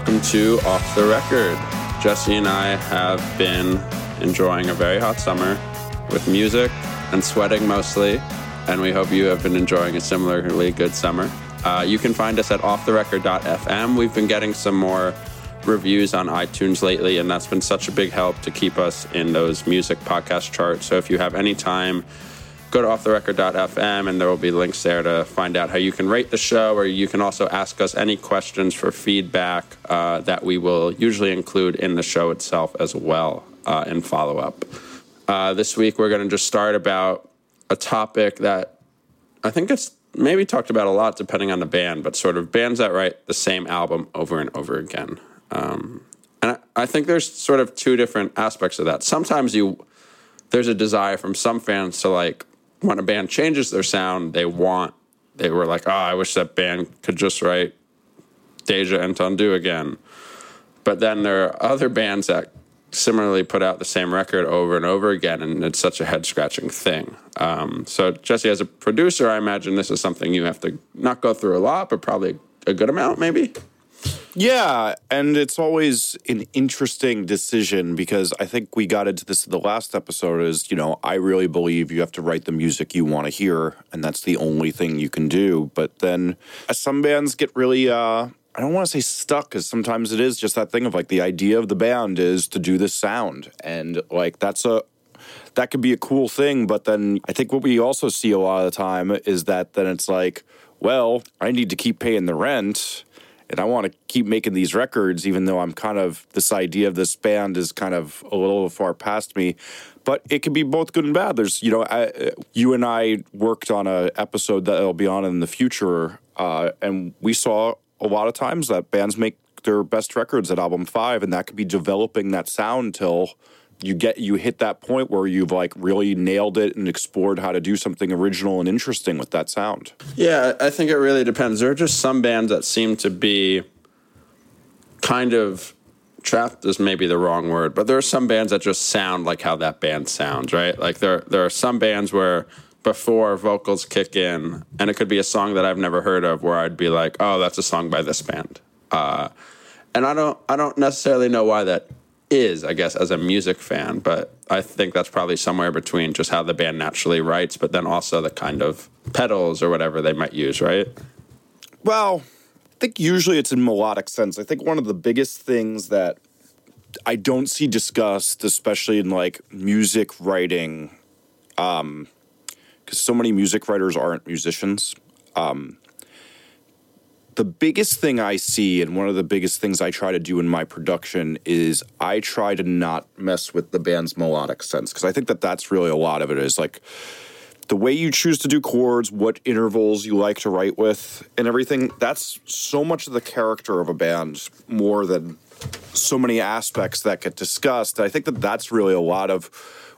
Welcome to Off the Record. Jesse and I have been enjoying a very hot summer with music and sweating mostly, and we hope you have been enjoying a similarly good summer. Uh, you can find us at offtherecord.fm. We've been getting some more reviews on iTunes lately, and that's been such a big help to keep us in those music podcast charts. So if you have any time, go to offtherecord.fm and there will be links there to find out how you can rate the show, or you can also ask us any questions for feedback uh, that we will usually include in the show itself as well uh, in follow up. Uh, this week, we're going to just start about a topic that I think it's maybe talked about a lot depending on the band, but sort of bands that write the same album over and over again. Um, and I, I think there's sort of two different aspects of that. Sometimes you there's a desire from some fans to like when a band changes their sound, they want they were like, oh, I wish that band could just write Deja Entendu again. But then there are other bands that similarly put out the same record over and over again, and it's such a head scratching thing. Um, so, Jesse, as a producer, I imagine this is something you have to not go through a lot, but probably a good amount, maybe. Yeah, and it's always an interesting decision because I think we got into this in the last episode is, you know, I really believe you have to write the music you want to hear and that's the only thing you can do. But then uh, some bands get really uh I don't want to say stuck because sometimes it is just that thing of like the idea of the band is to do this sound and like that's a that could be a cool thing but then i think what we also see a lot of the time is that then it's like well i need to keep paying the rent and I want to keep making these records, even though I'm kind of this idea of this band is kind of a little far past me. But it can be both good and bad. There's, you know, I, you and I worked on an episode that'll be on in the future, uh, and we saw a lot of times that bands make their best records at album five, and that could be developing that sound till you get you hit that point where you've like really nailed it and explored how to do something original and interesting with that sound. Yeah, I think it really depends. There are just some bands that seem to be kind of trapped is maybe the wrong word, but there are some bands that just sound like how that band sounds, right? Like there there are some bands where before vocals kick in, and it could be a song that I've never heard of, where I'd be like, "Oh, that's a song by this band," uh, and I don't I don't necessarily know why that is, I guess, as a music fan, but I think that's probably somewhere between just how the band naturally writes, but then also the kind of pedals or whatever they might use, right? Well, I think usually it's in melodic sense. I think one of the biggest things that I don't see discussed, especially in like music writing, um, because so many music writers aren't musicians. Um, the biggest thing I see, and one of the biggest things I try to do in my production, is I try to not mess with the band's melodic sense because I think that that's really a lot of it is like the way you choose to do chords, what intervals you like to write with, and everything. That's so much of the character of a band more than so many aspects that get discussed. I think that that's really a lot of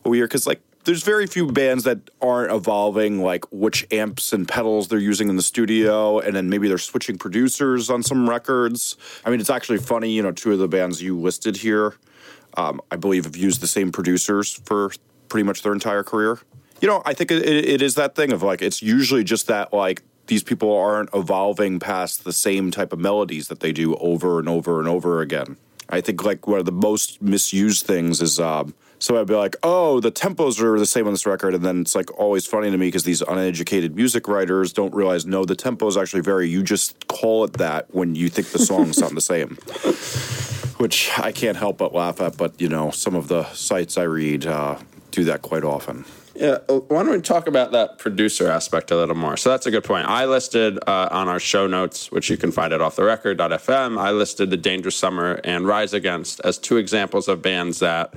what we hear because like there's very few bands that aren't evolving like which amps and pedals they're using in the studio and then maybe they're switching producers on some records. I mean it's actually funny you know two of the bands you listed here um, i believe have used the same producers for pretty much their entire career. You know i think it, it is that thing of like it's usually just that like these people aren't evolving past the same type of melodies that they do over and over and over again. I think like one of the most misused things is um, so I'd be like, oh, the tempos are the same on this record. And then it's like always funny to me because these uneducated music writers don't realize, no, the tempo is actually vary. You just call it that when you think the songs sound the same. Which I can't help but laugh at. But, you know, some of the sites I read uh, do that quite often. Yeah, uh, why don't we talk about that producer aspect a little more? So that's a good point. I listed uh, on our show notes, which you can find at offtherecord.fm, I listed The Dangerous Summer and Rise Against as two examples of bands that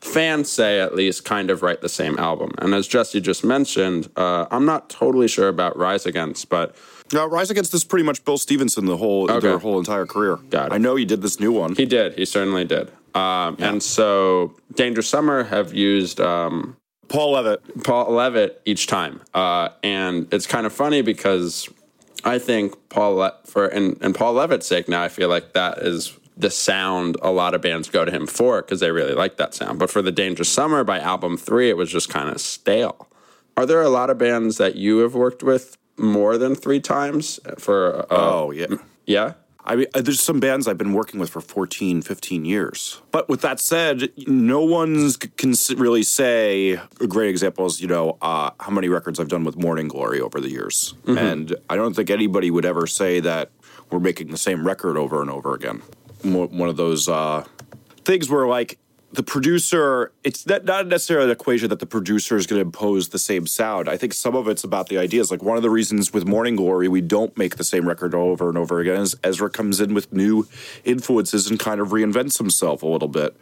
fans say at least kind of write the same album. And as Jesse just mentioned, uh, I'm not totally sure about Rise Against, but no, Rise Against is pretty much Bill Stevenson the whole okay. their whole entire career. Got it. I know he did this new one. He did. He certainly did. Um, yeah. And so Dangerous Summer have used um, Paul Leavitt. Paul Leavitt each time, uh, and it's kind of funny because I think Paul Le- for and, and Paul Leavitt's sake now I feel like that is the sound a lot of bands go to him for because they really like that sound. But for the Dangerous Summer by album three, it was just kind of stale. Are there a lot of bands that you have worked with more than three times for? Uh, oh yeah, yeah. I mean, uh, there's some bands I've been working with for 14, 15 years. But with that said, no one's can really say a great example is, you know, uh, how many records I've done with Morning Glory over the years. Mm-hmm. And I don't think anybody would ever say that we're making the same record over and over again. One of those uh, things where, like, the producer it's not, not necessarily an equation that the producer is going to impose the same sound. I think some of it's about the ideas. Like one of the reasons with morning glory we don't make the same record over and over again is ezra comes in with new influences and kind of reinvents himself a little bit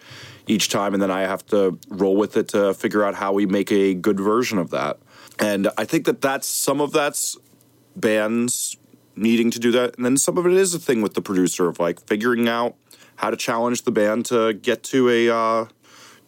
each time and then i have to roll with it to figure out how we make a good version of that. And i think that that's some of that's bands needing to do that and then some of it is a thing with the producer of like figuring out how to challenge the band to get to a uh,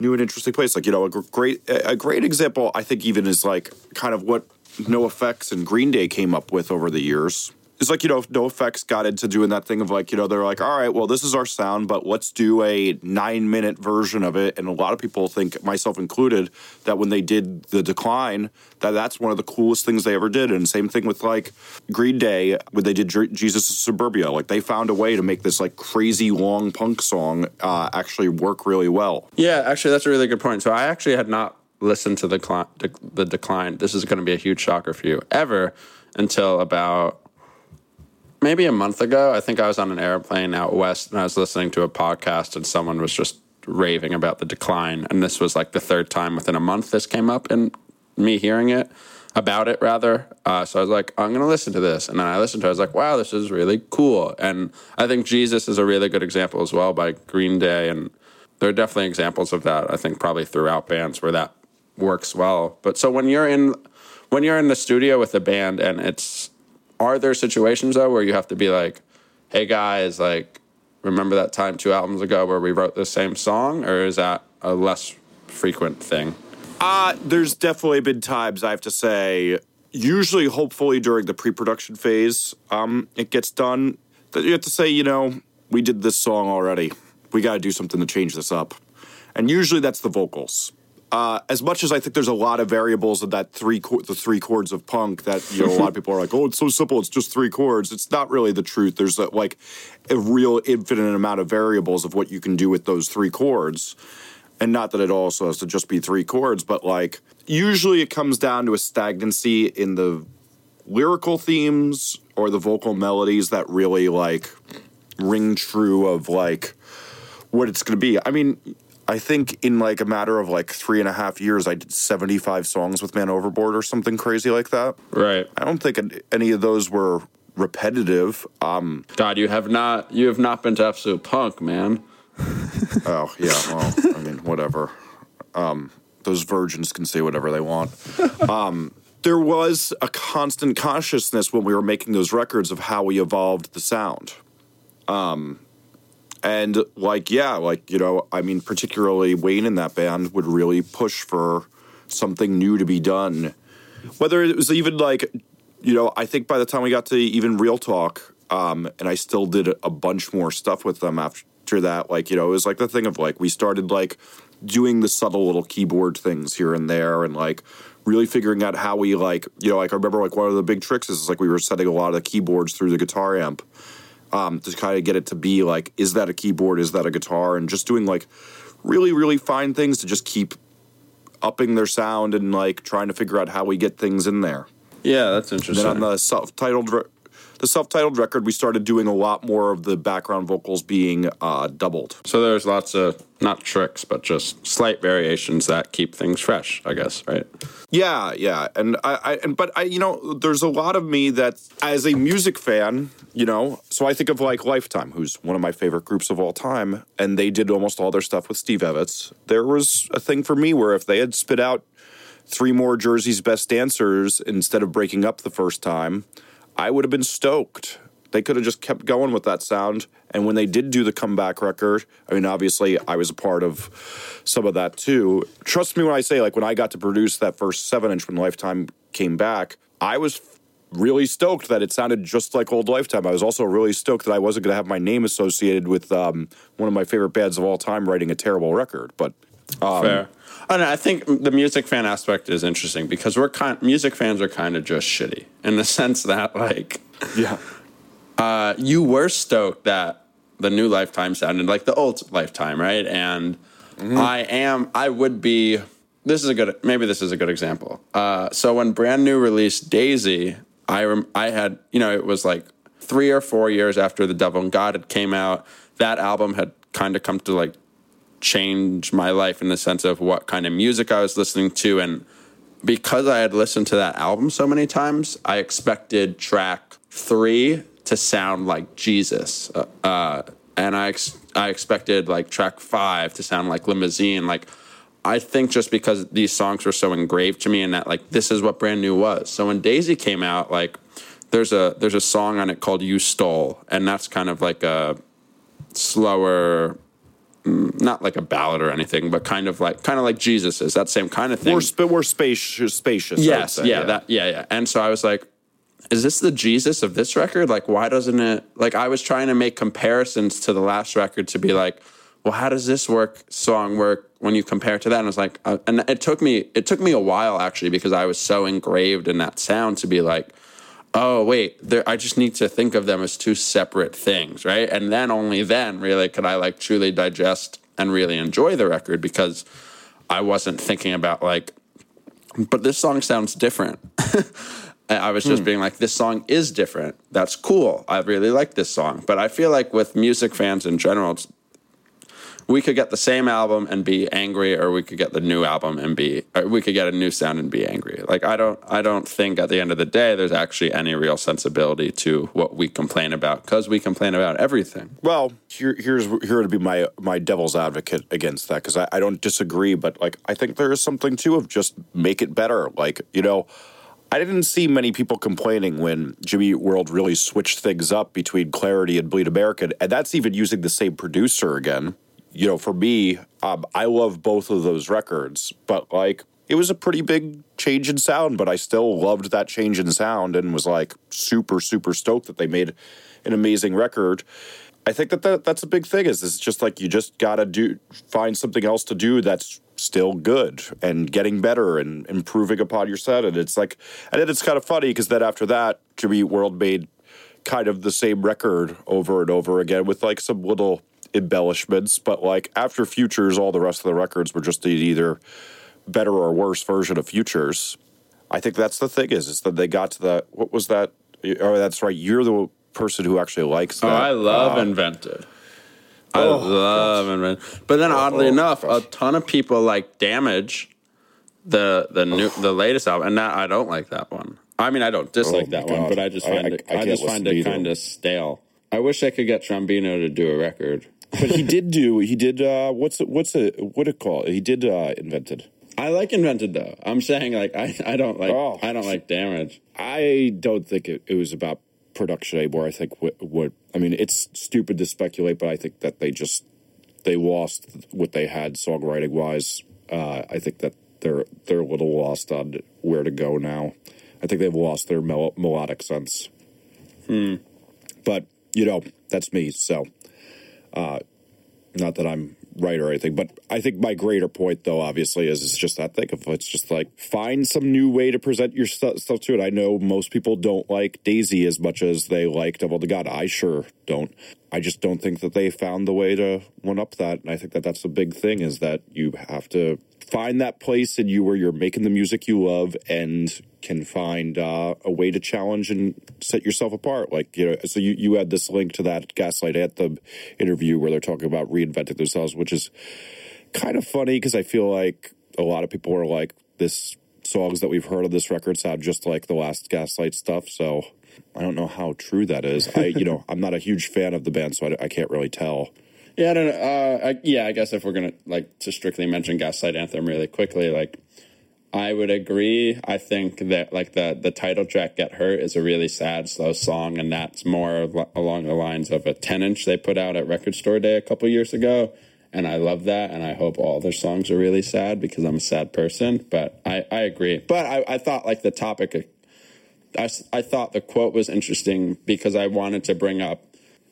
new and interesting place. Like you know, a great a great example I think even is like kind of what NOFX and Green Day came up with over the years it's like you know NOFX got into doing that thing of like you know they're like all right well this is our sound but let's do a nine minute version of it. And a lot of people think myself included that when they did the decline that that's one of the coolest things they ever did. And same thing with like green day when they did jesus suburbia like they found a way to make this like crazy long punk song uh, actually work really well. Yeah actually that's a really good point. So i actually had not listened to the, cl- the decline. This is going to be a huge shocker for you ever until about maybe a month ago, I think I was on an airplane out west and I was listening to a podcast and someone was just raving about the decline. And this was like the third time within a month this came up and me hearing it about it rather. Uh, so I was like, I'm going to listen to this. And then I listened to it. I was like, wow, this is really cool. And I think Jesus is a really good example as well by Green Day. And there are definitely examples of that. I think probably throughout bands where that works well. But so when you're in, when you're in the studio with a band and it's are there situations though where you have to be like, hey guys, like, remember that time two albums ago where we wrote the same song, or is that a less frequent thing? Uh, there's definitely been times I have to say, usually, hopefully during the pre-production phase, um, it gets done. That you have to say, you know, we did this song already. We got to do something to change this up, and usually that's the vocals uh, as much as I think there's a lot of variables in that three the three chords of punk that you know a lot of people are like, oh, it's so simple, it's just three chords. It's not really the truth. There's a, like a real infinite amount of variables of what you can do with those three chords, and not that it also has to just be three chords, but like usually it comes down to a stagnancy in the lyrical themes or the vocal melodies that really like ring true of like what it's going to be. I mean, I think in like a matter of like three and a half years, I did 75 songs with Man Overboard or something crazy like that. Right. I don't think any of those were repetitive. Um, God, you have not you have not been to absolute punk, man. oh yeah, well, I mean, whatever. Um, those virgins can say whatever they want. Um, there was a constant consciousness when we were making those records of how we evolved the sound. Um, and like, yeah, like, you know, I mean, particularly Wayne in that band would really push for something new to be done. Whether it was even like, you know, I think by the time we got to even Real Talk, um, and I still did a bunch more stuff with them after that, like, you know, it was like the thing of like, we started like doing the subtle little keyboard things here and there and like really figuring out how we like, you know, like I remember like one of the big tricks is like we were setting a lot of the keyboards through the guitar amp um, to kind of get it to be like, is that a keyboard? Is that a guitar? And just doing like really, really fine things to just keep upping their sound and like trying to figure out how we get things in there. Yeah, that's interesting. And then on the self-titled the self-titled record, we started doing a lot more of the background vocals being uh, doubled. So there's lots of not tricks, but just slight variations that keep things fresh. I guess, right? Yeah, yeah, and I, I and but I, you know, there's a lot of me that, as a music fan, you know, so I think of like Lifetime, who's one of my favorite groups of all time, and they did almost all their stuff with Steve Evans. There was a thing for me where if they had spit out three more Jersey's best dancers instead of breaking up the first time I would have been stoked. They could have just kept going with that sound. And when they did do the comeback record, I mean, obviously, I was a part of some of that too. Trust me when I say, like, when I got to produce that first seven inch when Lifetime came back, I was really stoked that it sounded just like old Lifetime. I was also really stoked that I wasn't going to have my name associated with um, one of my favorite bands of all time writing a terrible record. But um, fair. I, know, I think the music fan aspect is interesting because we're kind music fans are kind of just shitty in the sense that like yeah uh, you were stoked that the new Lifetime sounded like the old Lifetime, right? And I am, I would be. This is a good. Maybe this is a good example. Uh, so when brand new released Daisy, I rem, I had you know it was like three or four years after the Devil and God had came out. That album had kind of come to like change my life in the sense of what kind of music I was listening to and because I had listened to that album so many times, I expected track three to sound like Jesus, uh, uh, and I ex- I expected like track five to sound like Limousine. Like I think just because these songs were so engraved to me, and that like this is what brand new was. So when Daisy came out, like there's a there's a song on it called "You Stole," and that's kind of like a slower not like a ballad or anything, but kind of like kind of like Jesus is that same kind of thing. We're sp- we're spacious, spacious. Yes, say, yeah, that yeah, yeah. And so I was like, is this the Jesus of this record? Like, why doesn't it? Like, I was trying to make comparisons to the last record to be like, well, how does this work song work when you compare it to that? And I was like, uh, and it took me it took me a while actually because I was so engraved in that sound to be like. Oh wait, there, I just need to think of them as two separate things, right? And then only then, really, could I like truly digest and really enjoy the record because I wasn't thinking about like, but this song sounds different. I was just hmm. being like, this song is different. That's cool. I really like this song. But I feel like with music fans in general, it's, we could get the same album and be angry, or we could get the new album and be, we could get a new sound and be angry. Like I don't, I don't think at the end of the day there's actually any real sensibility to what we complain about because we complain about everything. Well, here, here's here to be my my devil's advocate against that because I, I don't disagree, but like I think there is something too of just make it better. Like you know, I didn't see many people complaining when Jimmy World really switched things up between Clarity and Bleed American, and that's even using the same producer again. You know, for me, um, I love both of those records, but like it was a pretty big change in sound, but I still loved that change in sound and was like super super stoked that they made an amazing record. I think that, that that's a big thing. Is it's just like you just gotta do find something else to do that's still good and getting better and improving upon your set. And it's like, and then it's kind of funny because then after that, Jimmy World made kind of the same record over and over again with like some little embellishments. But like after Futures, all the rest of the records were just either better or worse version of Futures. I think that's the thing is, is that they got to the what was that? Oh, that's right. You're the person who actually likes that. Oh, I love Uh, Invented. I Oh, love Invented. But then, oddly oh, enough, a ton of people like Damage, the the new the latest album, and that I don't like that one. I mean, I don't dislike Oh, that my one, but I just find I- it. I I, can't just find it kind of stale. I wish I could get Trombino to do a record. But he did do. He did. Uh, what's? What's a What it called? He did uh, invented. I like Invented though. I'm saying like I, I don't like Oh. I don't like Damage. I don't think it, it was about production anymore. I think what, what I mean, it's stupid to speculate, but I think that they just they lost what they had songwriting wise. Uh, I think that they're they're a little lost on where to go now. I think they've lost their mel- melodic sense. Hmm. But you know, that's me. So, uh, not that I'm right or anything, but I think my greater point, though, obviously, is it's just that thing of it's just like find some new way to present your stu- stuff to it. I know most people don't like Daisy as much as they like Devil to God. I sure don't. I just don't think that they found the way to one up that, and I think that that's the big thing is that you have to find that place in you where you're making the music you love and can find uh, a way to challenge and set yourself apart. Like, you know, so you, you had this link to that Gaslight Anthem interview where they're talking about reinventing themselves, which is kind of funny because I feel like a lot of people are like, this songs that we've heard on this record sound just like the last Gaslight stuff. So I don't know how true that is. I, you know, I'm not a huge fan of the band, so I, I can't really tell. Yeah, I don't know. Uh, I, yeah, I guess if we're gonna like to strictly mention Gaslight Anthem really quickly, like I would agree. I think that like the the title track "Get Hurt" is a really sad, slow song, and that's more al- along the lines of a ten inch they put out at Record Store Day a couple years ago. And I love that, and I hope all their songs are really sad because I'm a sad person. But I, I agree. But I, I thought like the topic, I, I thought the quote was interesting because I wanted to bring up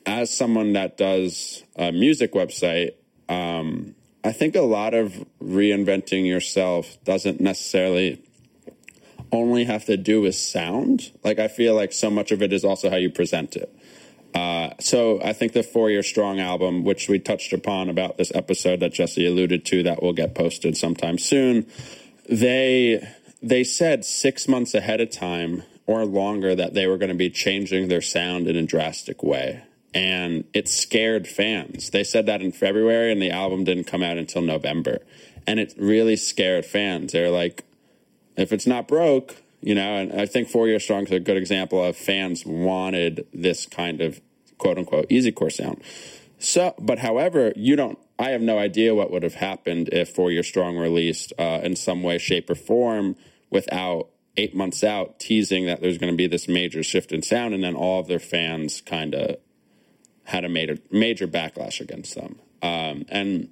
as someone that does a music website, um, I think a lot of reinventing yourself doesn't necessarily only have to do with sound. Like I feel like so much of it is also how you present it. Uh, so I think the Four Year Strong album, which we touched upon about this episode that Jesse alluded to, that will get posted sometime soon. They they said six months ahead of time or longer that they were going to be changing their sound in a drastic way. And it scared fans. They said that in February, and the album didn't come out until November. And it really scared fans. They're like, if it's not broke, you know, and I think Four Year Strong is a good example of fans wanted this kind of quote unquote easy core sound. So, but however, you don't, I have no idea what would have happened if Four Year Strong released uh, in some way, shape, or form without eight months out teasing that there's going to be this major shift in sound, and then all of their fans kind of had a major major backlash against them. Um, and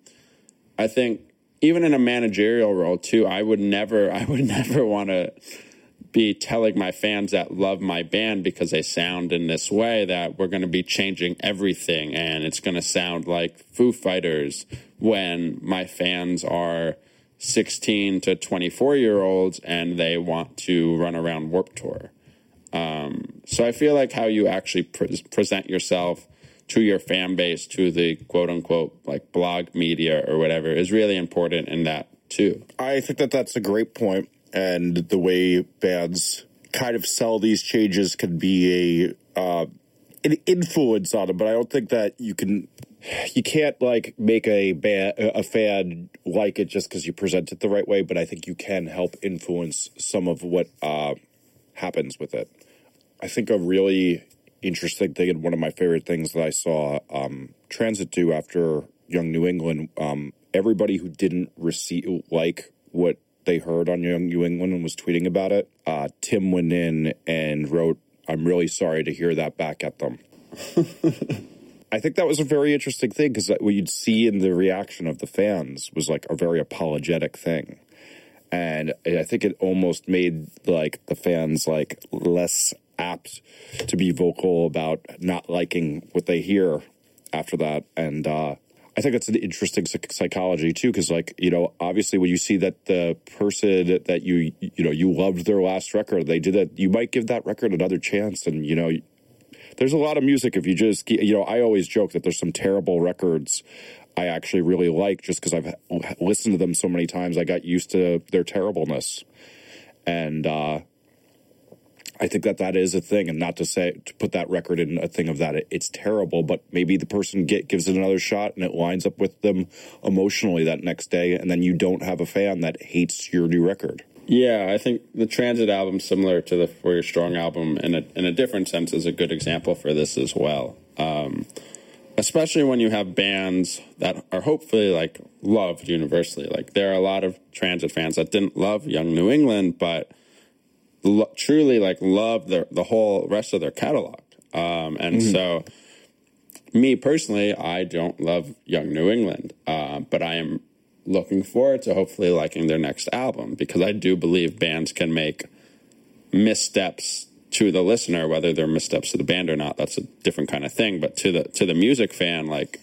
I think even in a managerial role too, I would never, I would never want to be telling my fans that love my band because they sound in this way that we're going to be changing everything and it's going to sound like Foo Fighters when my fans are 16 to 24 year olds and they want to run around Warped Tour. Um, so I feel like how you actually pre- present yourself to your fan base, to the quote unquote like blog media or whatever, is really important in that too. I think that that's a great point, and the way bands kind of sell these changes can be a uh, an influence on them. But I don't think that you can you can't like make a band a fan like it just because you present it the right way. But I think you can help influence some of what uh, happens with it. I think a really interesting thing and one of my favorite things that I saw um, Transit do after Young New England. Um, everybody who didn't receive like what they heard on Young New England and was tweeting about it. Uh, Tim went in and wrote, "I'm really sorry to hear that back at them." I think that was a very interesting thing because what you'd see in the reaction of the fans was like a very apologetic thing. And I think it almost made like the fans like less apt to be vocal about not liking what they hear after that. And uh, I think that's an interesting psychology too, because like you know, obviously when you see that the person that you you know you loved their last record, they did that, you might give that record another chance, and you know. There's a lot of music if you just, you know, I always joke that there's some terrible records I actually really like just because I've listened to them so many times. I got used to their terribleness. And uh, I think that that is a thing, and not to say to put that record in a thing of that it, it's terrible, but maybe the person get, gives it another shot and it lines up with them emotionally that next day, and then you don't have a fan that hates your new record. Yeah, I think the Transit album, similar to the Four Year Strong album, in a in a different sense, is a good example for this as well. Um, especially when you have bands that are hopefully like loved universally. Like there are a lot of Transit fans that didn't love Young New England, but lo- truly like love the the whole rest of their catalog. Um, and mm-hmm. so, me personally, I don't love Young New England, uh, but I am looking forward to hopefully liking their next album because I do believe bands can make missteps to the listener, whether they're missteps to the band or not. That's a different kind of thing. But to the to the music fan, like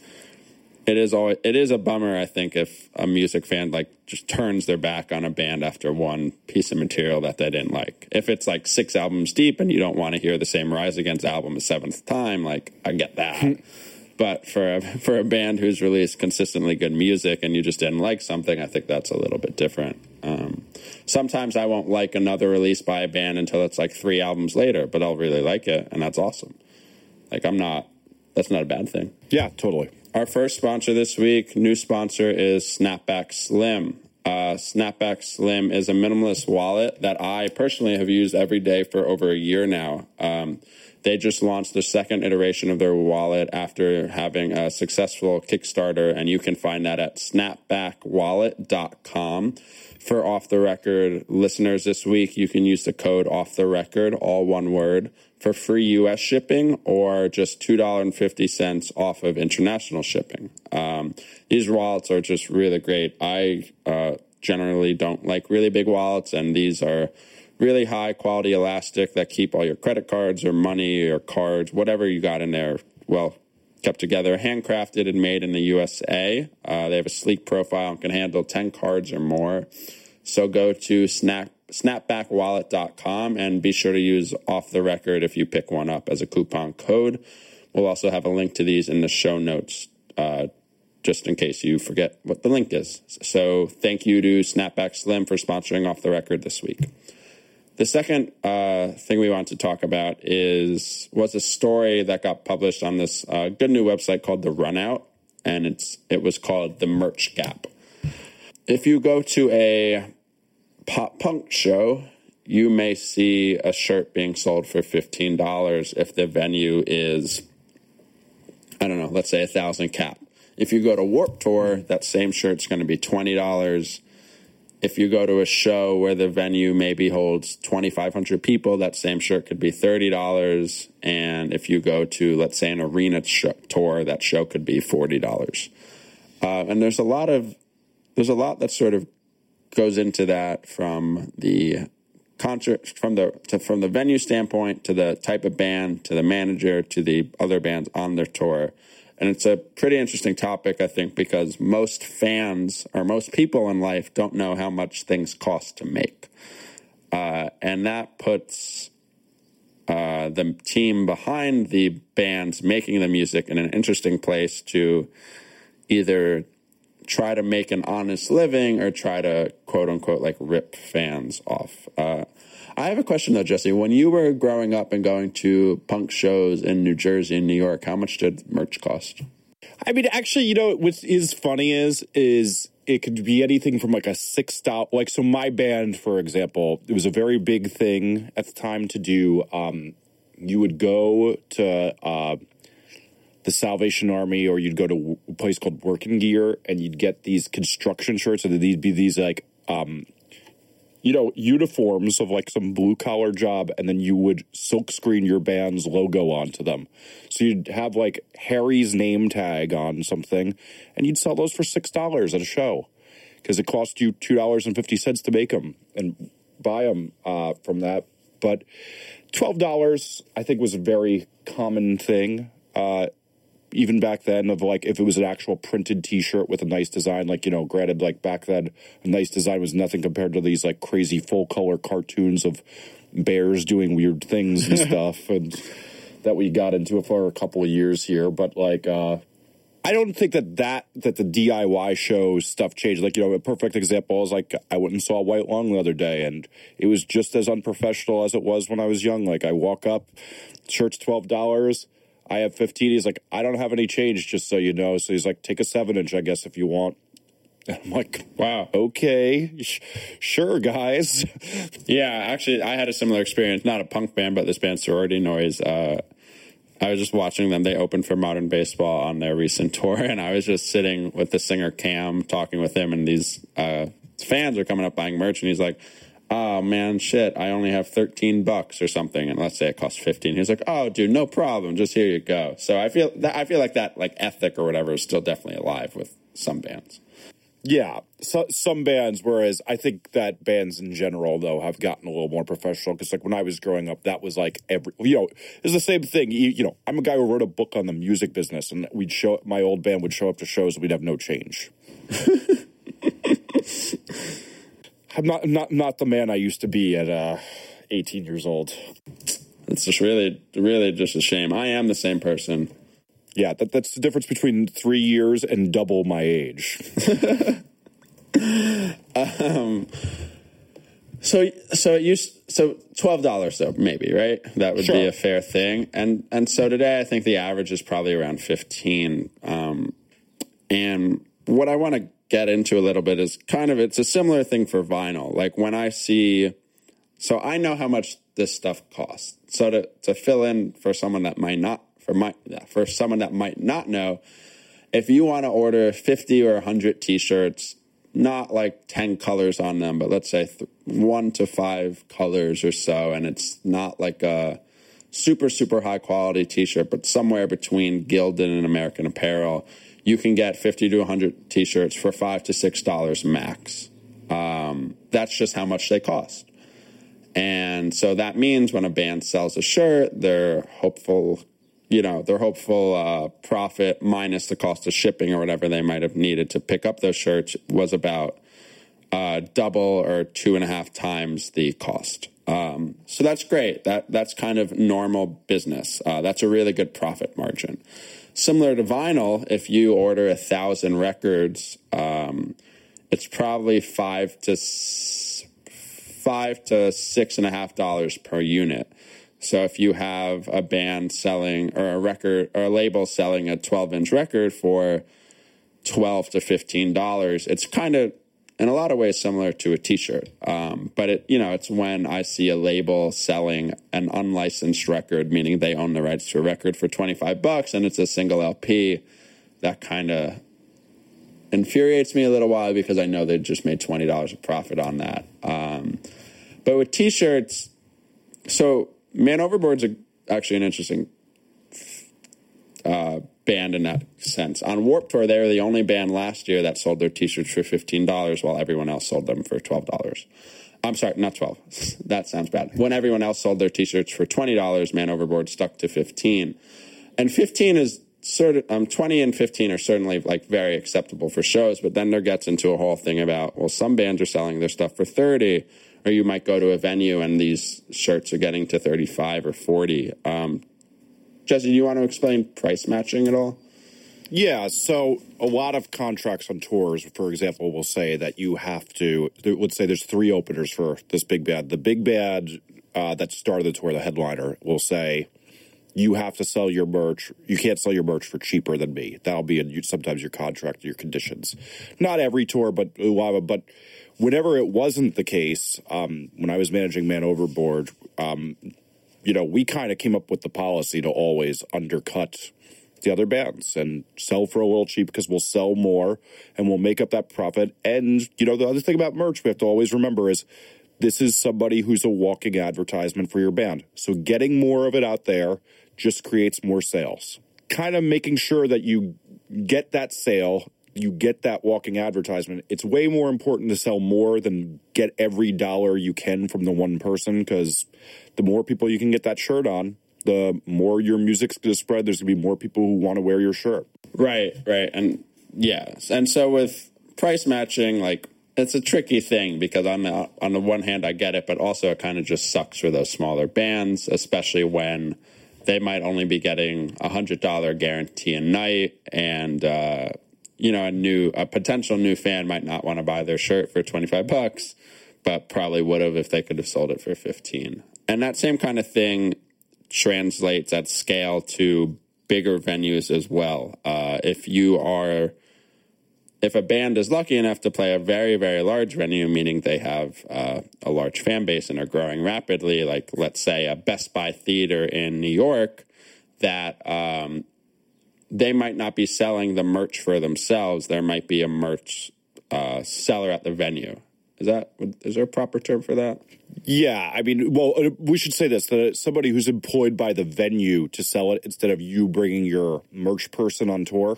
it is always it is a bummer i think if a music fan like just turns their back on a band after one piece of material that they didn't like. If it's like six albums deep and you don't want to hear the same rise against album a seventh time like i get that. But for a, for a band who's released consistently good music and you just didn't like something i think that's a little bit different. Um, sometimes i won't like another release by a band until it's like three albums later but i'll really like it and that's awesome. Like i'm not that's not a bad thing. Yeah totally our first sponsor this week, new sponsor is Snapback Slim. Uh, Snapback Slim is a minimalist wallet that I personally have used every day for over a year now. Um, they just launched the second iteration of their wallet after having a successful Kickstarter, and you can find that at snapbackwallet.com. For off the record listeners this week, you can use the code off the record, all one word, for free US shipping or just $2.50 off of international shipping. Um, these wallets are just really great. I uh, generally don't like really big wallets, and these are really high quality elastic that keep all your credit cards or money or cards, whatever you got in there, well kept together, handcrafted and made in the USA. Uh, they have a sleek profile and can handle 10 cards or more. So go to snap snapbackwallet.com and be sure to use off the record if you pick one up as a coupon code. We'll also have a link to these in the show notes, uh, just in case you forget what the link is. So thank you to Snapback Slim for sponsoring Off the Record this week. The second uh, thing we want to talk about is was a story that got published on this uh, good new website called The Runout, and it's it was called The Merch Gap. If you go to a pop punk show, you may see a shirt being sold for fifteen dollars if the venue is, I don't know, let's say a thousand cap. If you go to Warped Tour, that same shirt's going to be twenty dollars if you go to a show where the venue maybe holds 2,500 people, that same shirt could be $30. And if you go to, let's say, an arena sh- tour, that show could be $40. Uh, and there's a lot of, there's a lot that sort of goes into that from the concert, from the, to, from the venue standpoint to the type of band, to the manager, to the other bands on their tour. And it's a pretty interesting topic, I think, because most fans or most people in life don't know how much things cost to make. Uh, and that puts uh, the team behind the bands making the music in an interesting place to either try to make an honest living or try to quote unquote like rip fans off. Uh, I have a question though, Jesse. When you were growing up and going to punk shows in New Jersey and New York, how much did merch cost? I mean, actually, you know, what is funny is is it could be anything from like a six dollar, like so. My band, for example, it was a very big thing at the time to do. Um, you would go to uh, the Salvation Army, or you'd go to a place called Working Gear, and you'd get these construction shirts, and they'd be these like um, you know, uniforms of like some blue collar job, and then you would silk screen your band's logo onto them. So you'd have like Harry's name tag on something, and you'd sell those for six dollars at a show because it cost you two dollars and fifty cents to make them and buy them uh, from that. But twelve dollars, I think, was a very common thing. Uh, even back then of like if it was an actual printed t-shirt with a nice design like you know granted like back then a nice design was nothing compared to these like crazy full color cartoons of bears doing weird things and stuff and that we got into for a couple of years here but like uh I don't think that that that the DIY show stuff changed. Like you know, a perfect example is like I went and saw White Lung the other day, and it was just as unprofessional as it was when I was young. Like I walk up, shirt's twelve dollars. I have 15. He's like, I don't have any change, just so you know. So he's like, take a seven inch, I guess, if you want. And I'm like, wow, okay, sh- sure, guys. yeah, actually, I had a similar experience. Not a punk band, but this band, Sorority Noise. Uh, I was just watching them. They opened for Modern Baseball on their recent tour, and I was just sitting with the singer Cam, talking with him, and these uh, fans are coming up buying merch, and he's like, oh man, shit, I only have 13 bucks or something. And let's say it costs 15. He's like, oh, dude, no problem. Just here you go. So I feel that, I feel like that like ethic or whatever is still definitely alive with some bands. Yeah, so, some bands. Whereas I think that bands in general, though, have gotten a little more professional. Because like when I was growing up, that was like every you know, it's the same thing. You, you know, I'm a guy who wrote a book on the music business, and we'd show my old band would show up to shows, and we'd have no change. I'm not not not the man I used to be at uh, 18 years old. It's just really really just a shame. I am the same person. Yeah, that, that's the difference between three years and double my age. um, so so it used so twelve dollars though maybe right that would sure. be a fair thing and and so today I think the average is probably around fifteen. Um, and what I want to get into a little bit is kind of it's a similar thing for vinyl. Like when I see, so I know how much this stuff costs. So to to fill in for someone that might not for my for someone that might not know, if you want to order fifty or hundred t-shirts, not like ten colors on them, but let's say th- one to five colors or so, and it's not like a super super high quality t-shirt, but somewhere between Gildan and American Apparel you can get 50 to 100 t-shirts for five to six dollars max um, that's just how much they cost and so that means when a band sells a shirt they're hopeful you know their hopeful uh, profit minus the cost of shipping or whatever they might have needed to pick up those shirts was about uh, double or two and a half times the cost. Um, so that's great. That that's kind of normal business. Uh, that's a really good profit margin. Similar to vinyl, if you order a thousand records, um, it's probably five to five to six and a half dollars per unit. So if you have a band selling or a record or a label selling a 12 inch record for 12 to 15 dollars, it's kind of in a lot of ways similar to a t-shirt. Um, but it, you know, it's when I see a label selling an unlicensed record, meaning they own the rights to a record for 25 bucks and it's a single LP, that kind of infuriates me a little while because I know they just made $20 of profit on that. Um, but with t-shirts, so Man Overboard's a, actually an interesting uh, band in that sense. On Warped Tour, they were the only band last year that sold their T-shirts for fifteen dollars, while everyone else sold them for twelve dollars. I'm sorry, not twelve. that sounds bad. When everyone else sold their T-shirts for twenty dollars, Man Overboard stuck to fifteen, and fifteen is sort of um, 20 and 15 are certainly like very acceptable for shows but then there gets into a whole thing about well some bands are selling their stuff for 30 or you might go to a venue and these shirts are getting to 35 or 40 um, Jesse, do you want to explain price matching at all? Yeah, so a lot of contracts on tours, for example, will say that you have to. Would say there's three openers for this big bad. The big bad uh, that started the tour, the headliner, will say you have to sell your merch. You can't sell your merch for cheaper than me. That'll be in sometimes your contract, your conditions. Not every tour, but. But whenever it wasn't the case, um, when I was managing Man Overboard, um, you know, we kind of came up with the policy to always undercut the other bands and sell for a little cheap because we'll sell more and we'll make up that profit. And, you know, the other thing about merch we have to always remember is this is somebody who's a walking advertisement for your band. So getting more of it out there just creates more sales. Kind of making sure that you get that sale you get that walking advertisement. It's way more important to sell more than get every dollar you can from the one person because the more people you can get that shirt on, the more your music's going to spread. There's going to be more people who want to wear your shirt. Right, right. And yeah. And so with price matching, like, it's a tricky thing because on the, on the one hand, I get it, but also it kind of just sucks for those smaller bands, especially when they might only be getting a hundred dollar guarantee a night and, uh, you know, a new, a potential new fan might not want to buy their shirt for 25 bucks, but probably would have if they could have sold it for 15. And that same kind of thing translates at scale to bigger venues as well. Uh, if you are, if a band is lucky enough to play a very, very large venue, meaning they have uh, a large fan base and are growing rapidly, like let's say a Best Buy theater in New York, that um, they might not be selling the merch for themselves. There might be a merch uh, seller at the venue. Is that is there a proper term for that? Yeah, I mean, well, uh, we should say this: that somebody who's employed by the venue to sell it instead of you bringing your merch person on tour.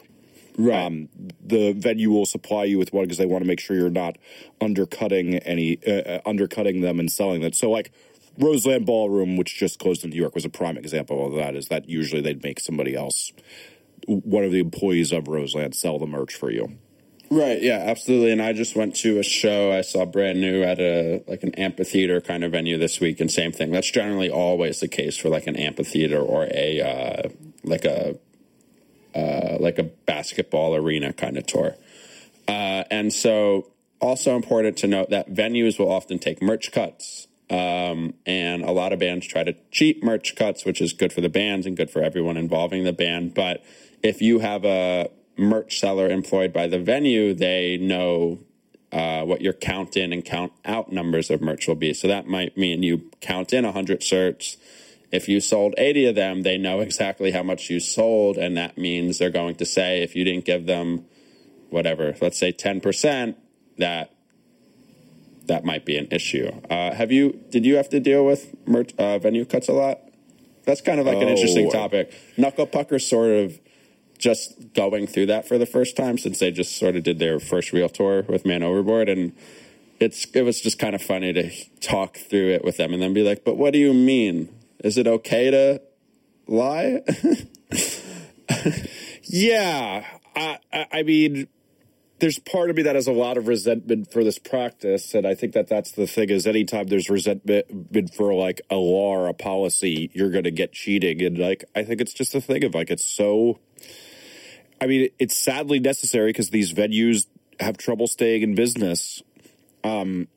Right. Um, the venue will supply you with one because they want to make sure you're not undercutting any uh, uh, undercutting them and selling it. So, like Roseland Ballroom, which just closed in New York, was a prime example of that. Is that usually they'd make somebody else one of the employees of Roseland sell the merch for you. Right. Yeah. Absolutely. And I just went to a show I saw brand new at a like an amphitheater kind of venue this week, and same thing. That's generally always the case for like an amphitheater or a uh, like a uh, like a basketball arena kind of tour. Uh, and so, also important to note that venues will often take merch cuts. Um, and a lot of bands try to cheat merch cuts, which is good for the bands and good for everyone involving the band. But if you have a merch seller employed by the venue, they know uh, what your count in and count out numbers of merch will be. So that might mean you count in 100 shirts. If you sold 80 of them, they know exactly how much you sold. And that means they're going to say, if you didn't give them whatever, let's say 10%, that that might be an issue. Uh, have you, did you have to deal with merch, uh, venue cuts a lot? That's kind of like oh. an interesting oh. topic. Knuckle Pucker sort of just going through that for the first time since they just sort of did their first real tour with Man Overboard, and it's it was just kind of funny to talk through it with them and then be like, "But what do you mean? Is it okay to lie?" yeah, I, I mean, there's part of me that has a lot of resentment for this practice, and I think that that's the thing. Is anytime there's resentment for like a law or a policy, you're going to get cheating, and like I think it's just a thing of like it's so. I mean, it's sadly necessary because these venues have trouble staying in business. Um,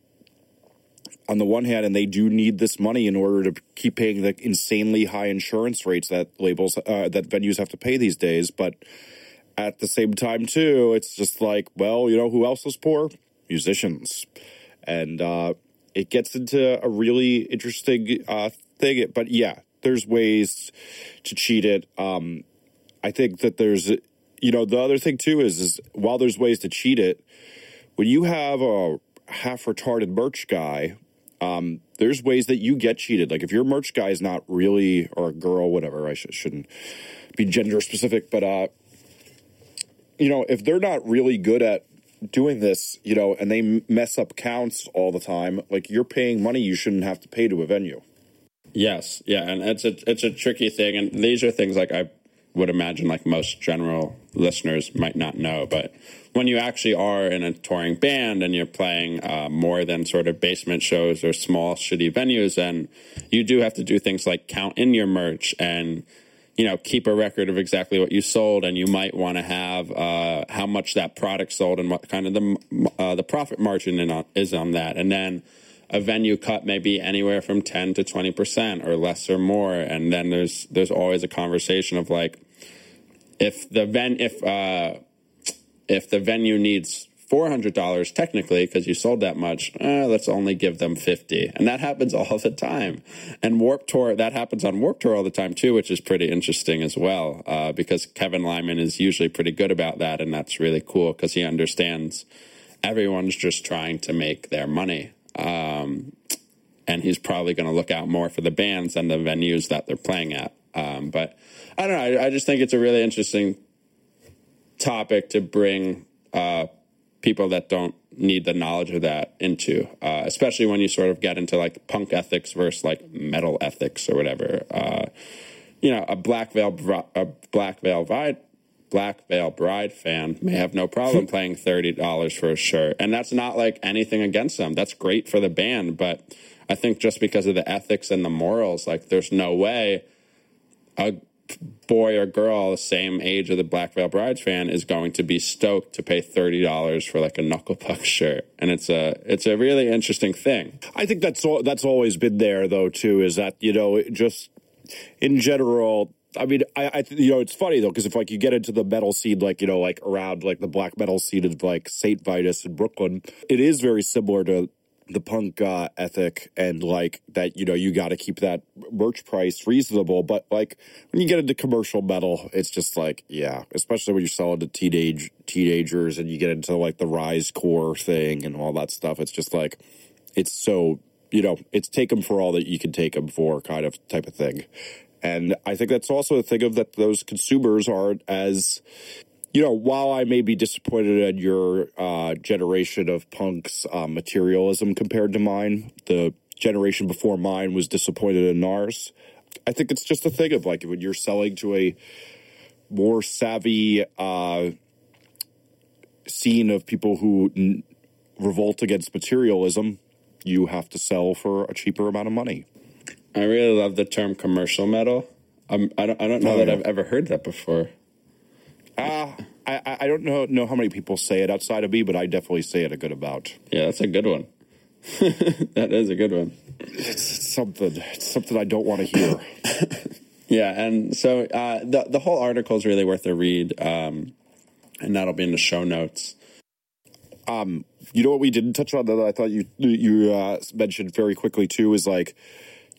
on the one hand, and they do need this money in order to keep paying the insanely high insurance rates that labels uh, that venues have to pay these days, but at the same time too it's just like well you know who else is poor? Musicians. And uh, it gets into a really interesting uh, thing. But yeah there's ways to cheat it. Um, i think that there's you know the other thing too is is while there's ways to cheat it when you have a half retarded merch guy um, there's ways that you get cheated like if your merch guy is not really or a girl whatever i sh- shouldn't be gender specific but uh you know, if they're not really good at doing this, you know, and they mess up counts all the time, like you're paying money you shouldn't have to pay to a venue. Yes, yeah, and it's a it's a tricky thing, and these are things like I would imagine like most general listeners might not know, but when you actually are in a touring band and you're playing uh, more than sort of basement shows or small shitty venues, and you do have to do things like count in your merch and you know, keep a record of exactly what you sold, and you might want to have uh, how much that product sold and what kind of the uh, the profit margin is on that, and then a venue cut may be anywhere from ten to twenty percent, or less or more, and then there's there's always a conversation of like, if the ven if uh, if the venue needs $400 technically because you sold that much eh, let's only give them 50 and that happens all the time. And Warped Tour that happens on Warped Tour all the time too which is pretty interesting as well uh, because kevin lyman is usually pretty good about that and that's really cool because he understands everyone's just trying to make their money. Um, and he's probably going to look out more for the bands and the venues that they're playing at. Um, but i don't know I, I, just think it's a really interesting topic to bring uh, people that don't need the knowledge of that into, uh, especially when you sort of get into like punk ethics versus like metal ethics or whatever. Uh, you know, a black veil, a black veil bride, black veil bride fan may have no problem paying thirty dollars for a shirt, and that's not like anything against them. That's great for the band, but I think just because of the ethics and the morals, like there's no way a boy or girl the same age of the Black Veil Brides fan is going to be stoked to pay thirty dollars for like a knuckle puck shirt, and it's a it's a really interesting thing. I think that's all, that's always been there though too. Is that you know just in general. I mean, I, I you know it's funny though because if like you get into the metal scene, like you know, like around like the black metal scene of like Saint Vitus in Brooklyn, it is very similar to the punk uh, ethic and like that you know you got to keep that merch price reasonable but like when you get into commercial metal it's just like yeah especially when you're selling to teenage teenagers and you get into like the rise core thing and all that stuff it's just like it's so you know it's take them for all that you can take them for kind of type of thing. And i think that's also a thing of that those consumers aren't as you know, while I may be disappointed at your uh, generation of punks uh, materialism compared to mine, the generation before mine was disappointed in ours. I think it's just a thing of like when you're selling to a more savvy uh, scene of people who n- revolt against materialism, you have to sell for a cheaper amount of money. I really love the term commercial metal. Um, I don't, I don't know oh, that yeah. I've ever heard that before. Uh, I, I don't know know how many people say it outside of me, but I definitely say it a good about. Yeah, that's a good one. that is a good one. It's something. It's something I don't want to hear. yeah, and so uh, the the whole article is really worth a read, um, and that'll be in the show notes. Um, you know what we didn't touch on that I thought you you uh, mentioned very quickly too is like,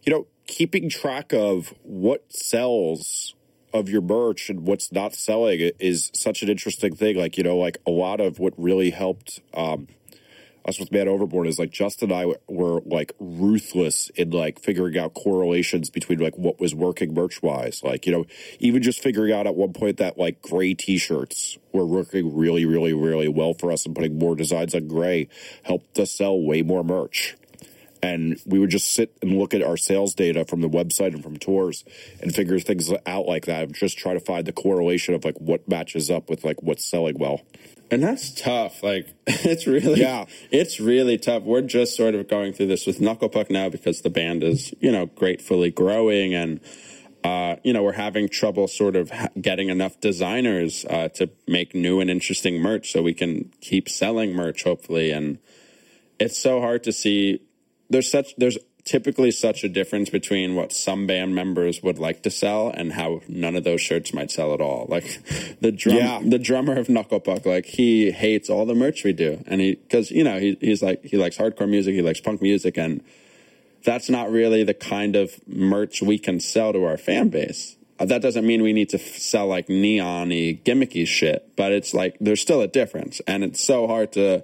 you know, keeping track of what sells of your merch and what's not selling is such an interesting thing. Like, you know, like a lot of what really helped um, us with Man Overboard is like Justin and I were like ruthless in like figuring out correlations between like what was working merch wise. Like, you know, even just figuring out at one point that like gray t shirts were working really, really, really well for us and putting more designs on gray helped us sell way more merch. And we would just sit and look at our sales data from the website and from tours and figure things out like that. and Just try to find the correlation of like what matches up with like what's selling well. And that's tough. Like it's really Yeah. it's really tough. We're just sort of going through this with Knucklepuck now because the band is, you know, gratefully growing and uh, you know, we're having trouble sort of getting enough designers uh, to make new and interesting merch so we can keep selling merch hopefully and it's so hard to see there's such there's typically such a difference between what some band members would like to sell and how none of those shirts might sell at all. Like the drum, Yeah. the drummer of Knucklepuck, like he hates all the merch we do, and he because you know he he's like he likes hardcore music, he likes punk music, and that's not really the kind of merch we can sell to our fan base. Uh, That doesn't mean we need to sell like neon-y, gimmicky shit, but it's like there's still a difference, and it's so hard to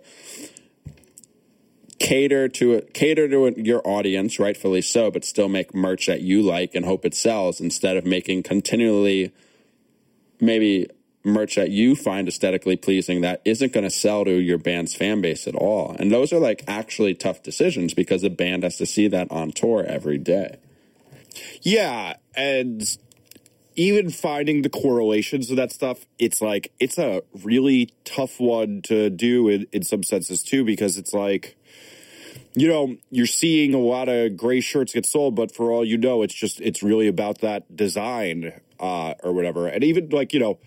cater to cater to your audience, rightfully so, but still make merch that you like and hope it sells instead of making continually maybe merch that you find aesthetically pleasing that isn't going to sell to your band's fan base at all. And those are like actually tough decisions because the band has to see that on tour every day. Yeah, and even finding the correlations of that stuff, it's like it's a really tough one to do in, in some senses too, because it's like you know you're seeing a lot of gray shirts get sold, but for all you know, it's just it's really about that design uh, or whatever, and even like you know.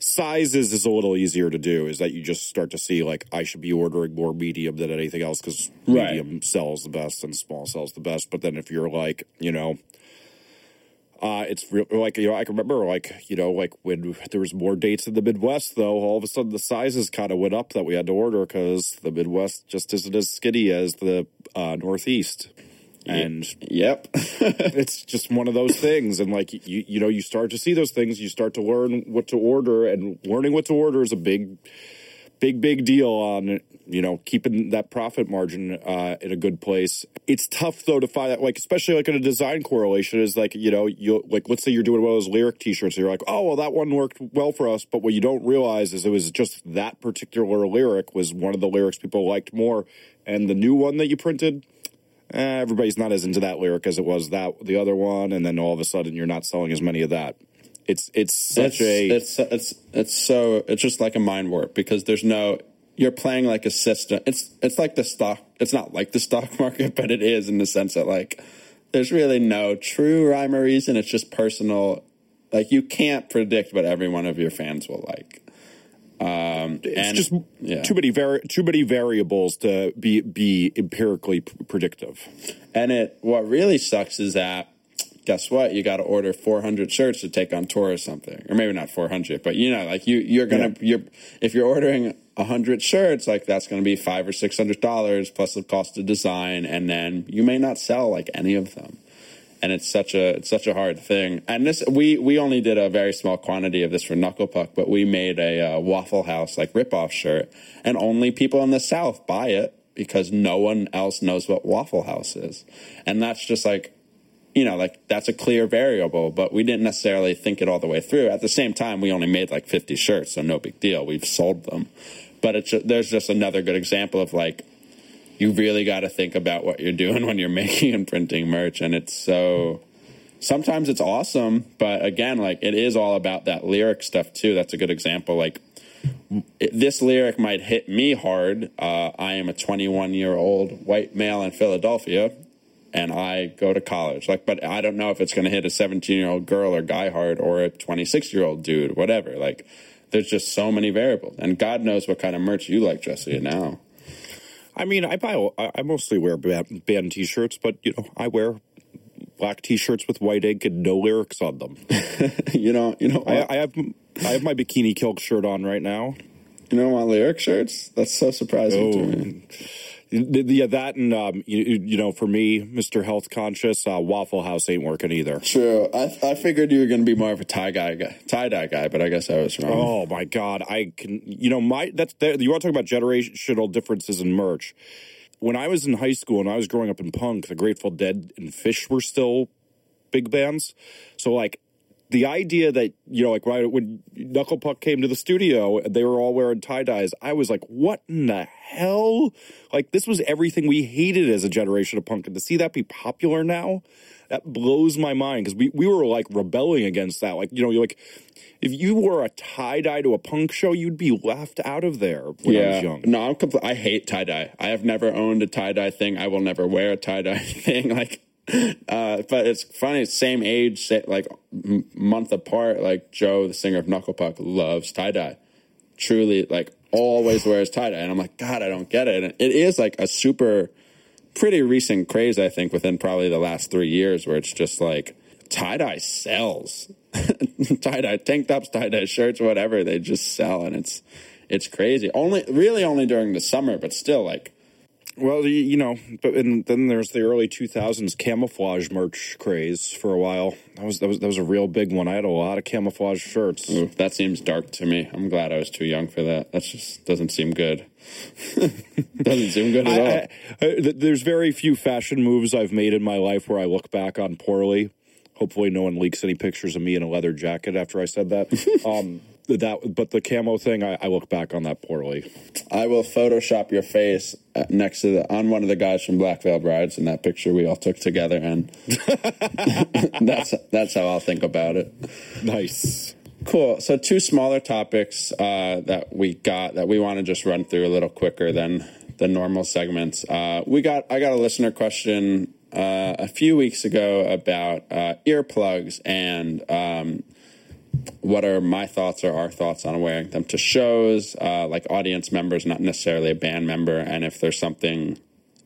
Sizes is a little easier to do. Is that you just start to see like I should be ordering more medium than anything else because Right. medium sells the best and small sells the best. But then if you're like you know uh, it's real, like you know I can remember like you know like when there was more dates in the Midwest though all of a sudden the sizes kind of went up that we had to order because the Midwest just isn't as skinny as the uh, Northeast, and Yep. it's just one of those things. And like you you know you start to see those things, you start to learn what to order, and learning what to order is a big big big deal on you know keeping that profit margin uh, in a good place. It's tough though to find that like especially like in a design correlation is like you know you like let's say you're doing one of those lyric T-shirts. And you're like oh well that one worked well for us, but what you don't realize is it was just that particular lyric was one of the lyrics people liked more, and the new one that you printed. Eh, everybody's not as into that lyric as it was that the other one, and then all of a sudden you're not selling as many of that. It's it's such a it's it's it's so it's just like a mind warp because there's no you're playing like a system. It's it's like the stock. It's not like the stock market, but it is in the sense that like there's really no true rhyme or reason. It's just personal. Like you can't predict what every one of your fans will like. Um, it's and just yeah. too many vari- too many variables to be be empirically p- predictive. And it what really sucks is that guess what? You got to order 400 shirts to take on tour or something, or maybe not 400, but you know, like you you're gonna you're if you're ordering 100 shirts, like that's gonna be five or six hundred dollars plus the cost of design, and then you may not sell like any of them. And it's such a it's such a hard thing. And this we we only did a very small quantity of this for Knuckle Puck, but we made a uh, Waffle House like ripoff shirt, and only people in the South buy it because no one else knows what Waffle House is, and that's just like you know, like that's a clear variable, but we didn't necessarily think it all the way through. At the same time, we only made like 50 shirts, so no big deal. We've sold them. But it's ju- there's just another good example of like, you really got to think about what you're doing when you're making and printing merch. And it's so, sometimes it's awesome, but again, like it is all about that lyric stuff too. That's a good example. Like, it- this lyric might hit me hard. Uh, I am a 21 year old white male in Philadelphia, and I go to college. Like, but I don't know if it's going to hit a 17 year old girl or guy hard or a 26 year old dude, whatever. Like, there's just so many variables, and God knows what kind of merch you like, Jesse. Now, I mean, I buy I mostly wear band, band T-shirts, but you know, I wear black T-shirts with white ink and no lyrics on them. you know, you know, I, I have I have my Bikini Kill shirt on right now. you know, my lyric shirts. That's so surprising to Oh, me. Yeah, that and um, you, you know, for me, Mister Health Conscious, uh, Waffle House ain't working either. True. I I figured you were going to be more of a tie guy, guy tie dye guy, but I guess I was wrong. Oh my god, I can you know my that's that, you want to talk about generational differences in merch. When I was in high school and I was growing up in punk, the Grateful Dead and Phish were still big bands. So like the idea that you know, like right when Knuckle Puck came to the studio, they were all wearing tie dyes. I was like, "What in the hell?" Like this was everything we hated as a generation of punk, and to see that be popular now, that blows my mind because we we were like rebelling against that. Like you know, you're like if you wore a tie dye to a punk show, you'd be left out of there when I was young. No, I'm compl- I hate tie dye. I have never owned a tie dye thing. I will never wear a tie dye thing. Like, uh, but it's funny. Same age, like month apart. Like Joe, the singer of Knuckle Puck, loves tie dye. Truly, like always wears tie dye, and I'm like, God, I don't get it. And it is like a super, pretty recent craze. I think within probably the last three years, where it's just like tie dye sells. tie dye tank tops, tie dye shirts, whatever. They just sell, and it's it's crazy. Only really only during the summer, but still like. Well, you, you know, but and then there's the early 2000s camouflage merch craze for a while. That was that was that was a real big one. I had a lot of camouflage shirts. Ooh, that seems dark to me. I'm glad I was too young for that. That just doesn't seem good. doesn't seem good at all. I, I, there's very few fashion moves I've made in my life where I look back on poorly. Hopefully, no one leaks any pictures of me in a leather jacket after I said that. um, that, but the camo thing, I, I, look back on that poorly. I will Photoshop your face uh, next to the on one of the guys from Black Veil Brides in that picture we all took together, and that's that's how I'll think about it. Nice. Cool. So two smaller topics uh, that we got that we want to just run through a little quicker than the normal segments. Uh, we got I got a listener question uh, a few weeks ago about uh, earplugs and um, what are my thoughts or our thoughts on wearing them to shows, uh, like audience members, not necessarily a band member, and if there's something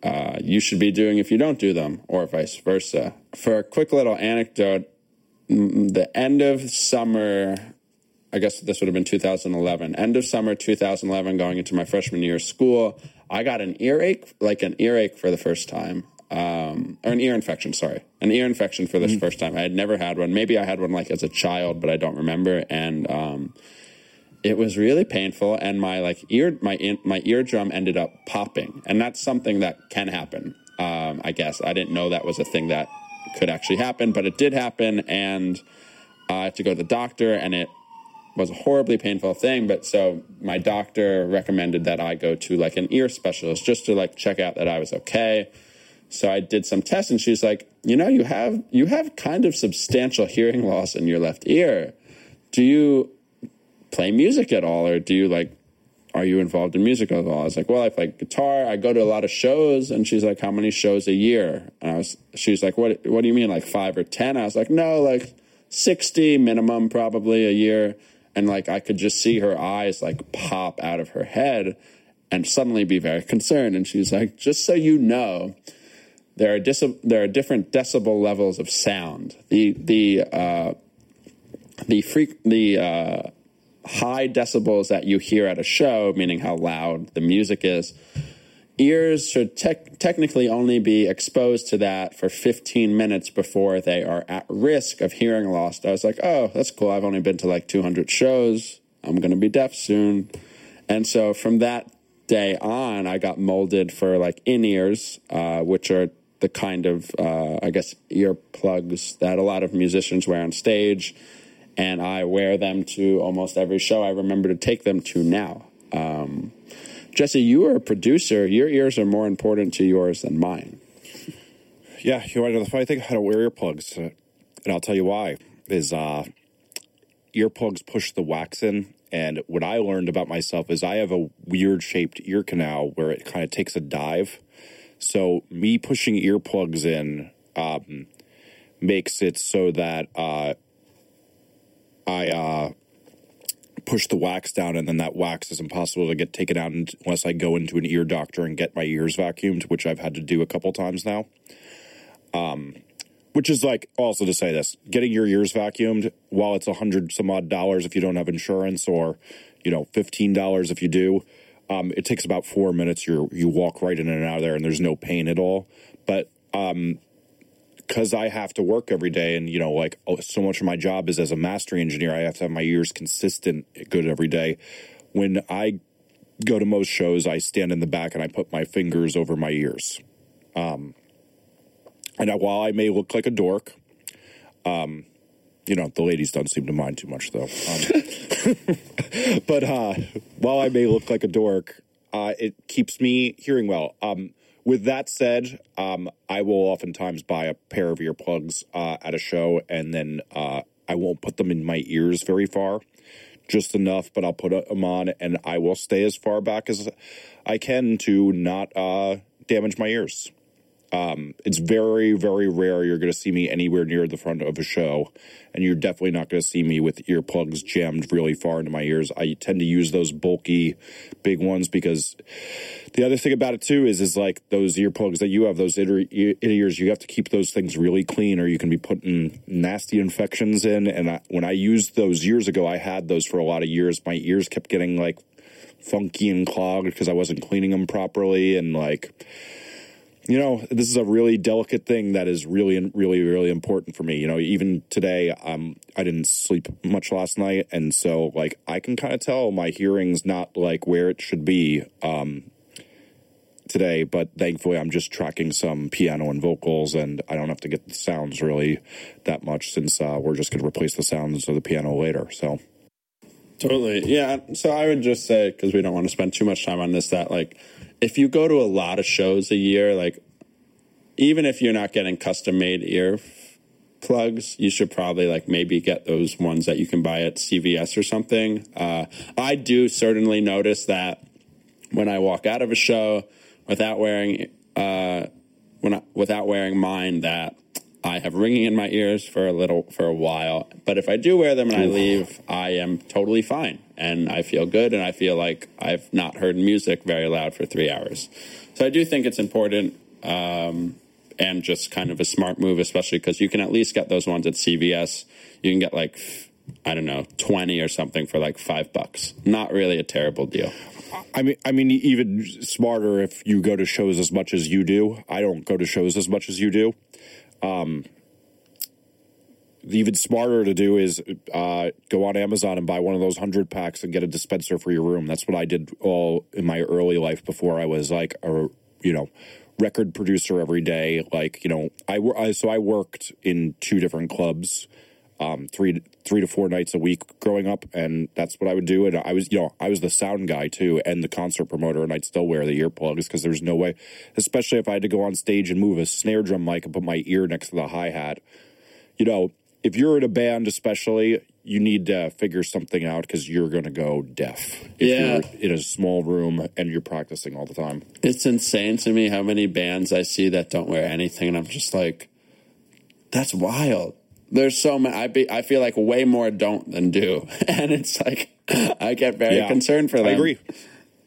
uh, you should be doing if you don't do them, or vice versa. For a quick little anecdote, the end of summer, I guess this would have been 2011, end of summer 2011, going into my freshman year of school, I got an earache, like an earache for the first time um, or an ear infection. Sorry, an ear infection for this mm. first time. I had never had one. Maybe I had one like as a child, but I don't remember. And um, it was really painful, and my like ear, my in, my eardrum ended up popping, and that's something that can happen. Um, I guess I didn't know that was a thing that could actually happen, but it did happen, and I had to go to the doctor, and it was a horribly painful thing. But so my doctor recommended that I go to like an ear specialist just to like check out that I was okay. So I did some tests and she's like, you know, you have you have kind of substantial hearing loss in your left ear. Do you play music at all or do you like are you involved in music at all? I was like, well, I play guitar. I go to a lot of shows. And she's like, how many shows a year? And I was, she's like, what, what do you mean? Like five or 10? I was like, no, like 60 minimum probably a year. And like, I could just see her eyes like pop out of her head and suddenly be very concerned. And she's like, just so you know, there are dis- there are different decibel levels of sound. The the uh, the freak the uh, high decibels that you hear at a show, meaning how loud the music is. Ears should te- technically only be exposed to that for 15 minutes before they are at risk of hearing loss. I was like, oh, that's cool. I've only been to like 200 shows. I'm going to be deaf soon. And so from that day on, I got molded for like in ears, uh, which are the kind of, uh, I guess, earplugs that a lot of musicians wear on stage. And I wear them to almost every show I remember to take them to now. Um, Jesse, you are a producer. Your ears are more important to yours than mine. Yeah, you know, the funny thing, I don't wear earplugs, uh, and I'll tell you why. Is uh, earplugs push the wax in, and what I learned about myself is I have a weird shaped ear canal where it kind of takes a dive. So me pushing earplugs in um, makes it so that uh, I uh, push the wax down, and then that wax is impossible to get taken out unless I go into an ear doctor and get my ears vacuumed, which I've had to do a couple times now. Um, which is like also to say this: getting your ears vacuumed, while it's a hundred some odd dollars if you don't have insurance, or you know fifteen dollars if you do um, it takes about four minutes. You you walk right in and out of there, and there's no pain at all. But um, because I have to work every day, and you know, like oh, so much of my job is as a mastering engineer, I have to have my ears consistent, good every day. When I go to most shows, I stand in the back and I put my fingers over my ears. Um, and while I may look like a dork, um, you know, the ladies don't seem to mind too much though. Um, but uh, while I may look like a dork, uh, it keeps me hearing well. Um, with that said, um, I will oftentimes buy a pair of earplugs uh, at a show, and then uh, I won't put them in my ears very far, just enough. But I'll put them on, and I will stay as far back as I can to not uh, damage my ears. Um, it's very, very rare you're going to see me anywhere near the front of a show, and you're definitely not going to see me with earplugs jammed really far into my ears. I tend to use those bulky, big ones because the other thing about it too is, is like those earplugs that you have, those inner ears, you have to keep those things really clean, or you can be putting nasty infections in. And I, when I used those years ago, I had those for a lot of years. My ears kept getting like funky and clogged because I wasn't cleaning them properly, and like you know, this is a really delicate thing that is really, really, really important for me. You know, even today, um, I didn't sleep much last night, and so like I can kind of tell my hearing's not like where it should be um, today. But thankfully, I'm just tracking some piano and vocals, and I don't have to get the sounds really that much since uh, we're just going to replace the sounds of the piano later. So. Totally. Yeah. So I would just say, because we don't want to spend too much time on this, that like if you go to a lot of shows a year, like even if you're not getting custom made ear plugs, you should probably like maybe get those ones that you can buy at CVS or something. Uh, I do certainly notice that when I walk out of a show without wearing uh, when I, without wearing mine that I have ringing in my ears for a little for a while. But if I do wear them and I leave, I am totally fine and I feel good and I feel like I've not heard music very loud for three hours. So I do think it's important um, and just kind of a smart move, especially because you can at least get those ones at CVS. You can get like I don't know twenty or something for like five bucks. Not really a terrible deal. I mean, I mean, even smarter if you go to shows as much as you do. I don't go to shows as much as you do. Um, even smarter to do is uh, go on Amazon and buy one of those hundred packs and get a dispenser for your room. That's what I did all in my early life before I was like a you know record producer every day. Like you know, I, I so I worked in two different clubs, um, three three to four nights a week growing up, and that's what I would do. And I was you know I was the sound guy too and the concert promoter, and I'd still wear the earplugs because there's no way, especially if I had to go on stage and move a snare drum mic and put my ear next to the hi hat. You know, if you're in a band, especially, you need to figure something out because you're going to go deaf. If yeah. you're in a small room and you're practicing all the time. It's insane to me how many bands I see that don't wear anything, and I'm just like, that's wild. There's so many. I be, I feel like way more don't than do, and it's like I get very yeah, concerned for them. I agree.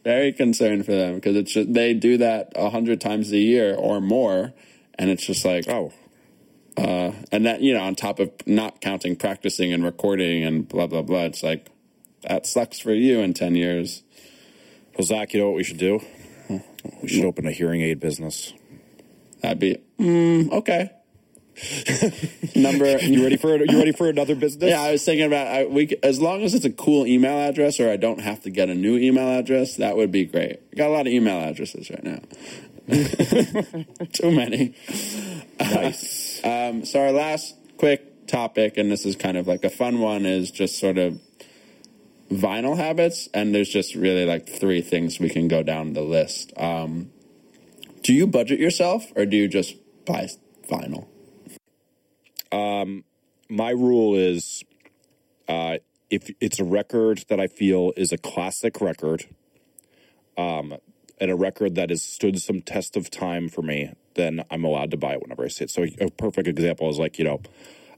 Very concerned for them because it's just, they do that a hundred times a year or more, and it's just like, oh, uh, and that, you know, on top of not counting practicing and recording and blah, blah, blah, it's like, that sucks for you in 10 years. Well, Zach, you know what we should do? We should open a hearing aid business. That'd be, mm, okay. Number, you ready for you ready for another business? Yeah, I was thinking about I, we as long as it's a cool email address, or I don't have to get a new email address. That would be great. I got a lot of email addresses right now. Too many. Nice. um, so our last quick topic, and this is kind of like a fun one, is just sort of vinyl habits. And there's just really like three things we can go down the list. Um, do you budget yourself, or do you just buy vinyl? Um, my rule is, uh, if it's a record that I feel is a classic record, um, and a record that has stood some test of time for me, then I'm allowed to buy it whenever I see it. So a perfect example is like, you know,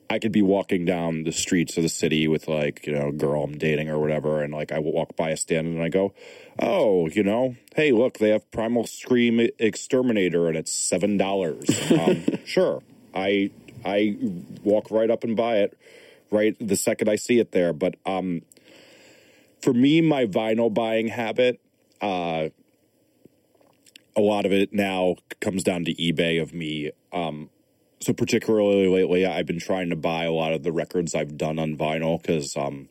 I could be walking down the streets of the city with like, you know, a girl I'm dating or whatever, and like I walk by a stand and I go, Oh, you know, hey, look, they have Primal Scream Exterminator and it's seven dollars. um, sure. I I walk right up and buy it right the second I see it there. But um for me, my vinyl buying habit, uh a lot of it now comes down to eBay of me. Um, so particularly lately, I've been trying to buy a lot of the records I've done on vinyl because um,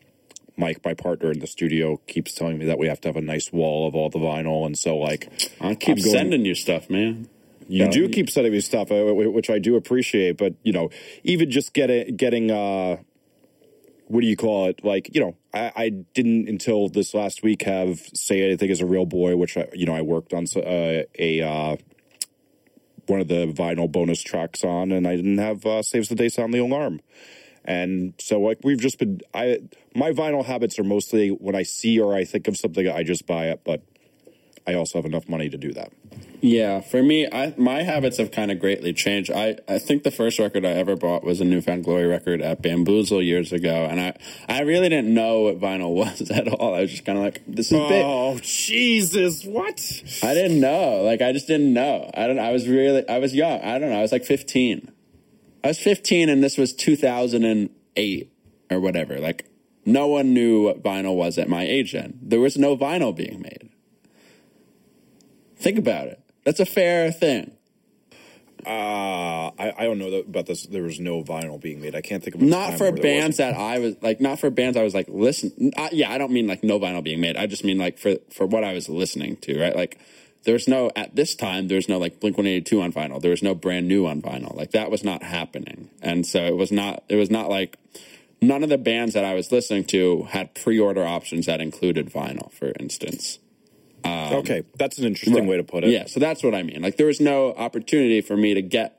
Mike, my partner in the studio, keeps telling me that we have to have a nice wall of all the vinyl, and so like I keep sending you stuff, man. You yeah. do keep sending me stuff, uh, which I do appreciate. But you know, even just getting getting uh, what do you call it? Like, you know, I, I didn't until this last week have say anything is a real boy, which I, you know, I worked on uh, a uh, one of the vinyl bonus tracks on, and I didn't have uh, saves the day sound the alarm. And so, like, we've just been, I, my vinyl habits are mostly when I see or I think of something, I just buy it, but I also have enough money to do that. Yeah, for me, I, my habits have kind of greatly changed. I, I think the first record I ever bought was a New Found Glory record at Bamboozle years ago, and I, I really didn't know what vinyl was at all. I was just kind of like, this is big. Oh, Jesus, what? I didn't know. Like, I just didn't know. I don't. I was really. I was young. I don't know. I was like 15. I was 15, and this was 2008 or whatever. Like, no one knew what vinyl was at my age then. There was no vinyl being made. Think about it. That's a fair thing. Uh, I, I don't know that, about this. There was no vinyl being made. I can't think of a Not for bands that I was like, not for bands I was like, listen. Uh, yeah, I don't mean like no vinyl being made. I just mean like for for what I was listening to, right? Like, there's no at this time. There's no like Blink One Eighty Two on vinyl. There was no brand new on vinyl. Like that was not happening, and so it was not. It was not like none of the bands that I was listening to had pre-order options that included vinyl, for instance. Wasn't. okay, that's an interesting way to put it. Yeah, so that's what I mean. Like there was no opportunity for me to get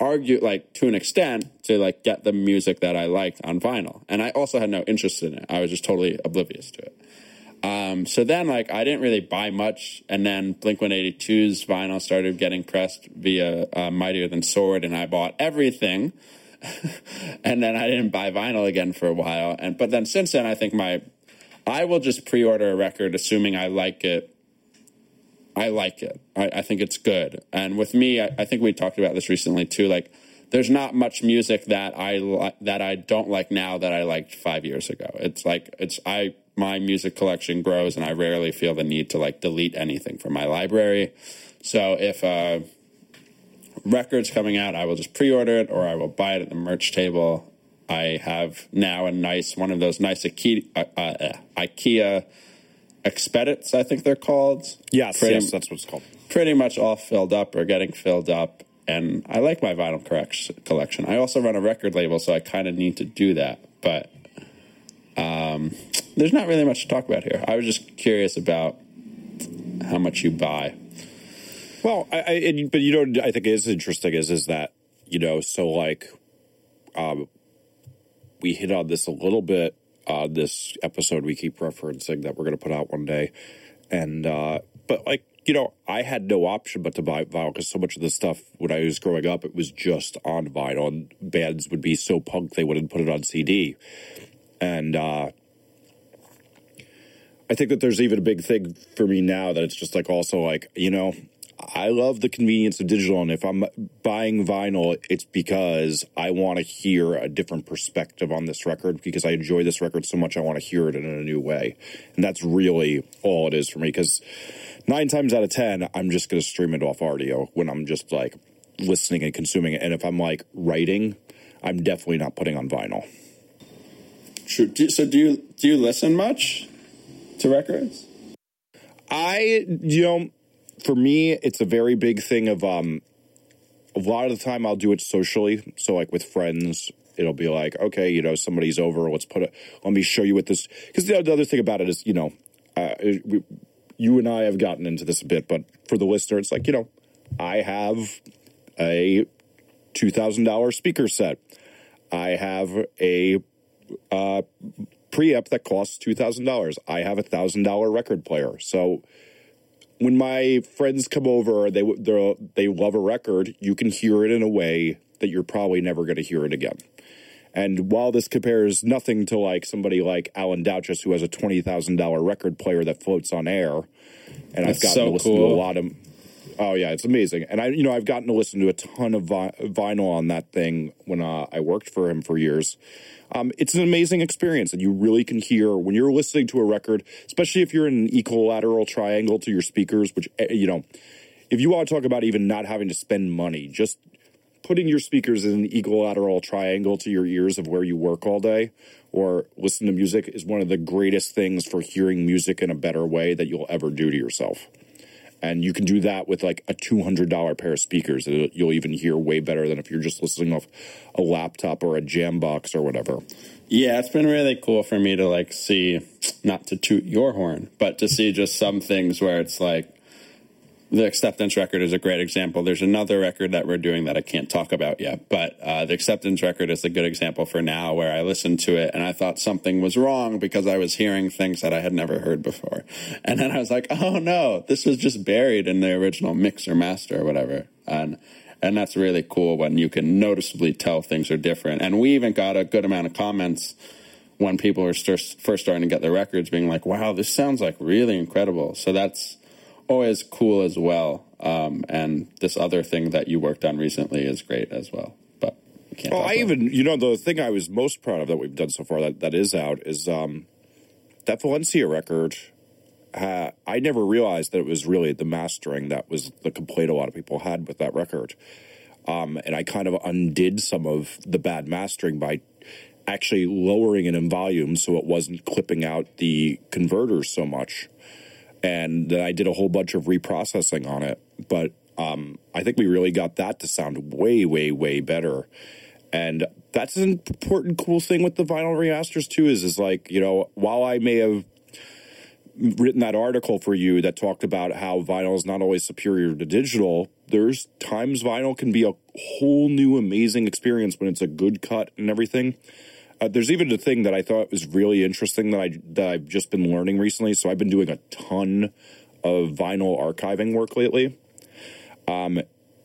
argue like to an extent to like get the music that I liked on vinyl. And I also had no interest in it. I was just totally oblivious to it. Um, so then like I didn't really buy much and then Blink 182's vinyl started getting pressed via uh, Mightier Than Sword and I bought everything. and then I didn't buy vinyl again for a while. And but then since then I think my I will just pre-order a record assuming I like it I like it. I, I think it's good. And with me, I, I, think we talked about this recently too. Like, there's not much music that I li- that I don't like now that I liked five years ago. It's like it's I my music collection grows, and I rarely feel the need to like delete anything from my library. So if a record's coming out, I will just pre-order it, or I will buy it at the merch table. I have now a nice one of those nice IKEA, uh, uh, IKEA expedits, I think they're called. Yes, pretty, yes, that's what it's called. Pretty much all filled up or getting filled up. And I like my vinyl collection. I also run a record label, so I kind of need to do that. But um, there's not really much to talk about here. I was just curious about how much you buy. Well, I, I but you know, I think is interesting is is that you know, so like, um, we hit on this a little bit uh, this episode we keep referencing that we're going to put out one day. And, uh, but like, you know, I had no option but to buy vinyl because so much of the stuff when I was growing up, it was just on vinyl. And bands would be so punk they wouldn't put it on CD. And, uh, I think that there's even a big thing for me now that it's just like also like, you know, I love the convenience of digital, and if I'm buying vinyl, it's because I want to hear a different perspective on this record because I enjoy this record so much. I want to hear it in a new way, and that's really all it is for me. Because nine times out of ten, I'm just going to stream it off audio when I'm just like listening and consuming it. And if I'm like writing, I'm definitely not putting on vinyl. True. So do you do you listen much to records? I you know for me, it's a very big thing of um, a lot of the time I'll do it socially. So like with friends, it'll be like, okay, you know, somebody's over. Let's put it. Let me show you what this. Because the, the, other thing about it is, you know, uh, we, you and I have gotten into this a bit, but for the listener, it's like you know, I have a two thousand dollar speaker set. I have a uh, preamp that costs two thousand dollars. I have a thousand dollar record player. So when my friends come over, they they love a record. You can hear it in a way that you're probably never going to hear it again. And while this compares nothing to like somebody like Alan Douches, who has a twenty thousand dollar record player that floats on air, and That's I've gotten so to listen cool. to a lot of. Oh yeah, it's amazing, and I you know I've gotten to listen to a ton of vi- vinyl on that thing when uh, I worked for him for years, um, it's an amazing experience, and you really can hear when you're listening to a record, especially if you're in an equilateral triangle to your speakers. Which eh, you know, if you want to talk about even not having to spend money, just putting your speakers in an equilateral triangle to your ears of where you work all day or listen to music is one of the greatest things for hearing music in a better way that you'll ever do to yourself. And you can do that with like a $200 pair of speakers. You'll even hear way better than if you're just listening off a laptop or a Jambox or whatever. Yeah, it's been really cool for me to like see, not to toot your horn, but to see just some things where it's like the acceptance record is a great example. There's another record that we're doing that I can't talk about yet, but uh, the acceptance record is a good example for now where I listened to it and I thought something was wrong because I was hearing things that I had never heard before. And then I was like, oh no, this was just buried in the original mix or master or whatever. And and that's really cool when you can noticeably tell things are different. And we even got a good amount of comments when people were first starting to get their records being like, wow, this sounds like really incredible. So that's always cool as well. Um, and this other thing that you worked on recently is great as well. But can't. Oh, I even you know the thing I was most proud of that we've done so far that that is out is um, that Valencia record. Uh, I never realized that it was really the mastering that was the complaint a lot of people had with that record. Um, and I kind of undid some of the bad mastering by actually lowering it in volume so it wasn't clipping out the converters so much and then I did a whole bunch of reprocessing on it. But um, I think we really got that to sound way, way, way better. And that's an important, cool thing with the vinyl remasters too. Is is like you know, while I may have written that article for you that talked about how vinyl is not always superior to digital, there's times vinyl can be a whole new amazing experience when it's a good cut and everything. Uh, there's even a thing that I thought was really interesting that I that I've just been learning recently. So I've been doing a ton of vinyl archiving work lately. Um,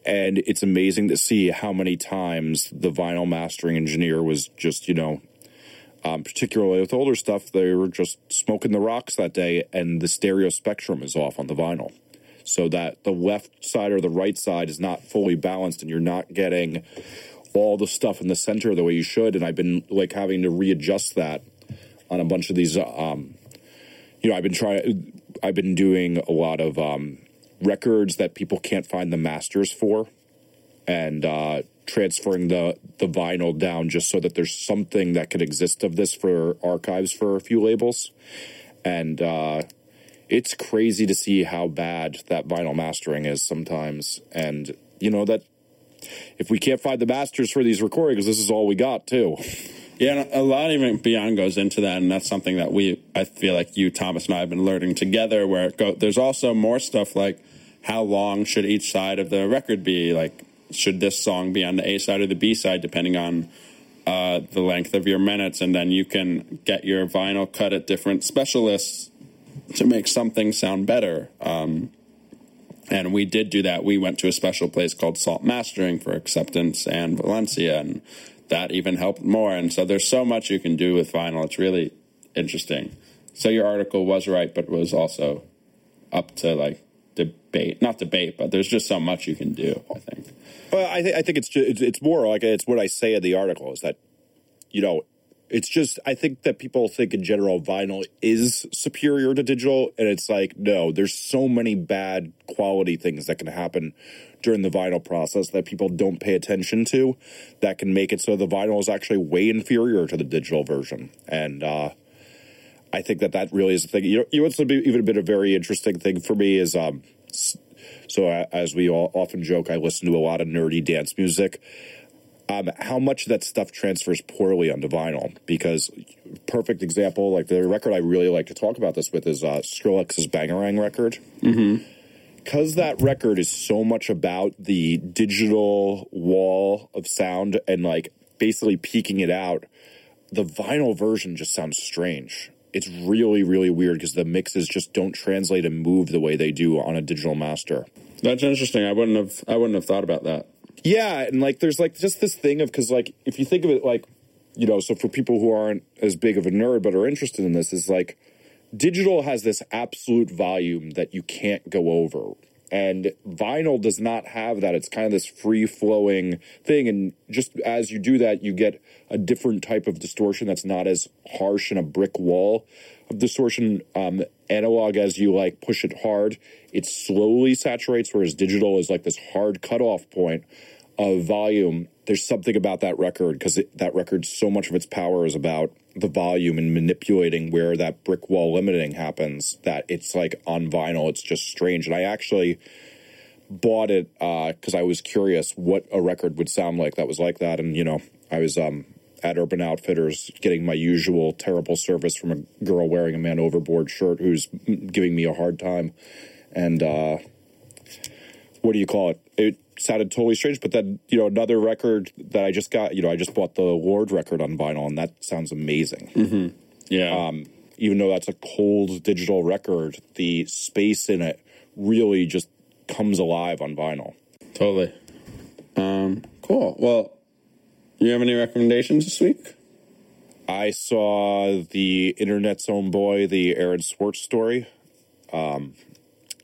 and it's amazing to see how many times the vinyl mastering engineer was just, you know, um, particularly with older stuff, they were just smoking the rocks that day, and the stereo spectrum is off on the vinyl. So that the left side or the right side is not fully balanced, and you're not getting all the stuff in the center the way you should. And I've been like having to readjust that on a bunch of these. Um, you know, I've been trying. I've been doing a lot of um, records that people can't find the masters for, and uh, transferring the the vinyl down just so that there's something that could exist of this for archives for a few labels, and uh, it's crazy to see how bad that vinyl mastering is sometimes, and you know that if we can't find the masters for these recordings, this is all we got too. Yeah, a lot even beyond goes into that, and that's something that we, I feel like you, Thomas, and I have been learning together. Where go, there's also more stuff like how long should each side of the record be? Like, should this song be on the A side or the B side, depending on uh, the length of your minutes, and then you can get your vinyl cut at different specialists to make something sound better. Um, and we did do that. We went to a special place called Salt Mastering for acceptance and Valencia, and that even helped more. And so there's so much you can do with vinyl. It's really interesting. So your article was right, but was also up to like debate, not debate, but there's just so much you can do. I think. Well, I, th- I think it's just, it's more like it's what I say in the article is that you know it's just I think that people think in general vinyl is superior to digital, and it's like no, there's so many bad quality things that can happen during the vinyl process that people don't pay attention to that can make it so the vinyl is actually way inferior to the digital version, and uh, I think that that really is the thing. You know, you know what's even been a very interesting thing for me is um, so as we all often joke, I listen to a lot of nerdy dance music um, how much that stuff transfers poorly onto vinyl. Because perfect example, like the record I really like to talk about this with is uh, Skrillex's Bangarang record. Mm-hmm because that record is so much about the digital wall of sound and like basically peaking it out, the vinyl version just sounds strange. It's really, really weird because the mixes just don't translate and move the way they do on a digital master. That's interesting. I wouldn't have I wouldn't have thought about that. Yeah, and like there's like just this thing of because like if you think of it like you know, so for people who aren't as big of a nerd but are interested in this, is like digital has this absolute volume that you can't go over. And vinyl does not have that. It's kind of this free flowing thing. And just as you do that, you get a different type of distortion that's not as harsh in a brick wall of distortion. Um, analog, as you like push it hard, it slowly saturates, whereas digital is like this hard cutoff point of volume, there's something about that record because that record, so much of its power is about the volume and manipulating where that brick wall limiting happens. That it's like on vinyl, it's just strange. And I actually bought it because uh, I was curious what a record would sound like that was like that. And you know, I was um, at Urban Outfitters, getting my usual terrible service from a girl wearing a man overboard shirt who's giving me a hard time. And uh, what do you call it? It sounded totally strange, but then you know another record that I just got. You know, I just bought the Lorde record on vinyl, and that sounds amazing. Yeah. Um, even though that's a cold digital record, the space in it really just comes alive on vinyl. totally. Um, cool. Well, you have any recommendations this week? I saw the internet's own boy, the Aaron Swartz story, um,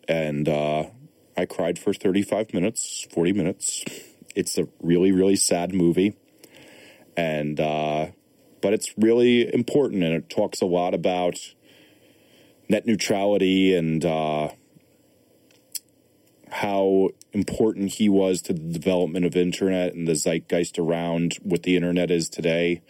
and uh, I cried for 35 minutes, 40 minutes. It's a really, really sad movie, and uh, but it's really important, and it talks a lot about net neutrality and uh, how important he was to the development of internet and the zeitgeist around what the internet is today.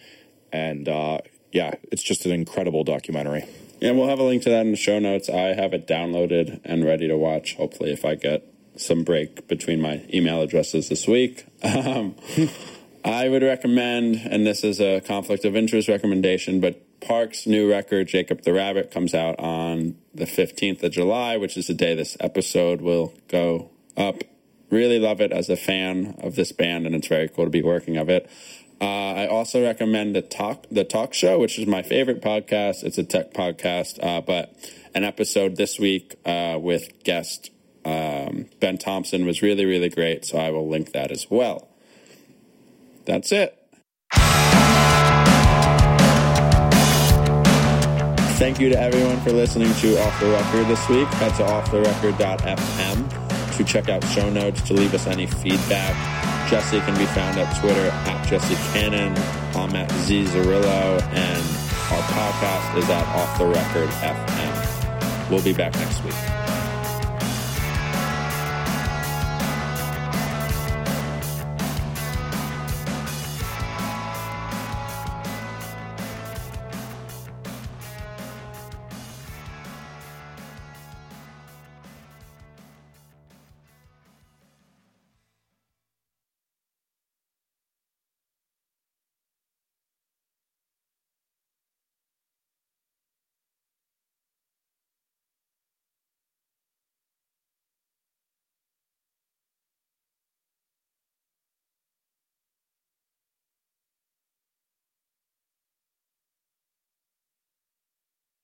And uh, yeah, it's just an incredible documentary. Yeah, we'll have a link to that in the show notes. I have it downloaded and ready to watch. Hopefully, if I get some break between my email addresses this week. Um, I would recommend, and this is a conflict of interest recommendation, but Park's new record, Jacob the Rabbit, comes out on the 15th of July, which is the day this episode will go up. Really love it as a fan of this band, and it's very cool to be working of it. Uh, I also recommend the talk the talk show, which is my favorite podcast. It's a tech podcast, uh, but an episode this week uh, with guest um, Ben Thompson was really really great. So I will link that as well. That's it. Thank you to everyone for listening to Off the Record this week. Head to offtherecord.fm to check out show notes, to leave us any feedback. Jesse can be found at Twitter at Jesse Cannon. I'm at Z Zarrillo, and our podcast is at Off the Record FM. We'll be back next week.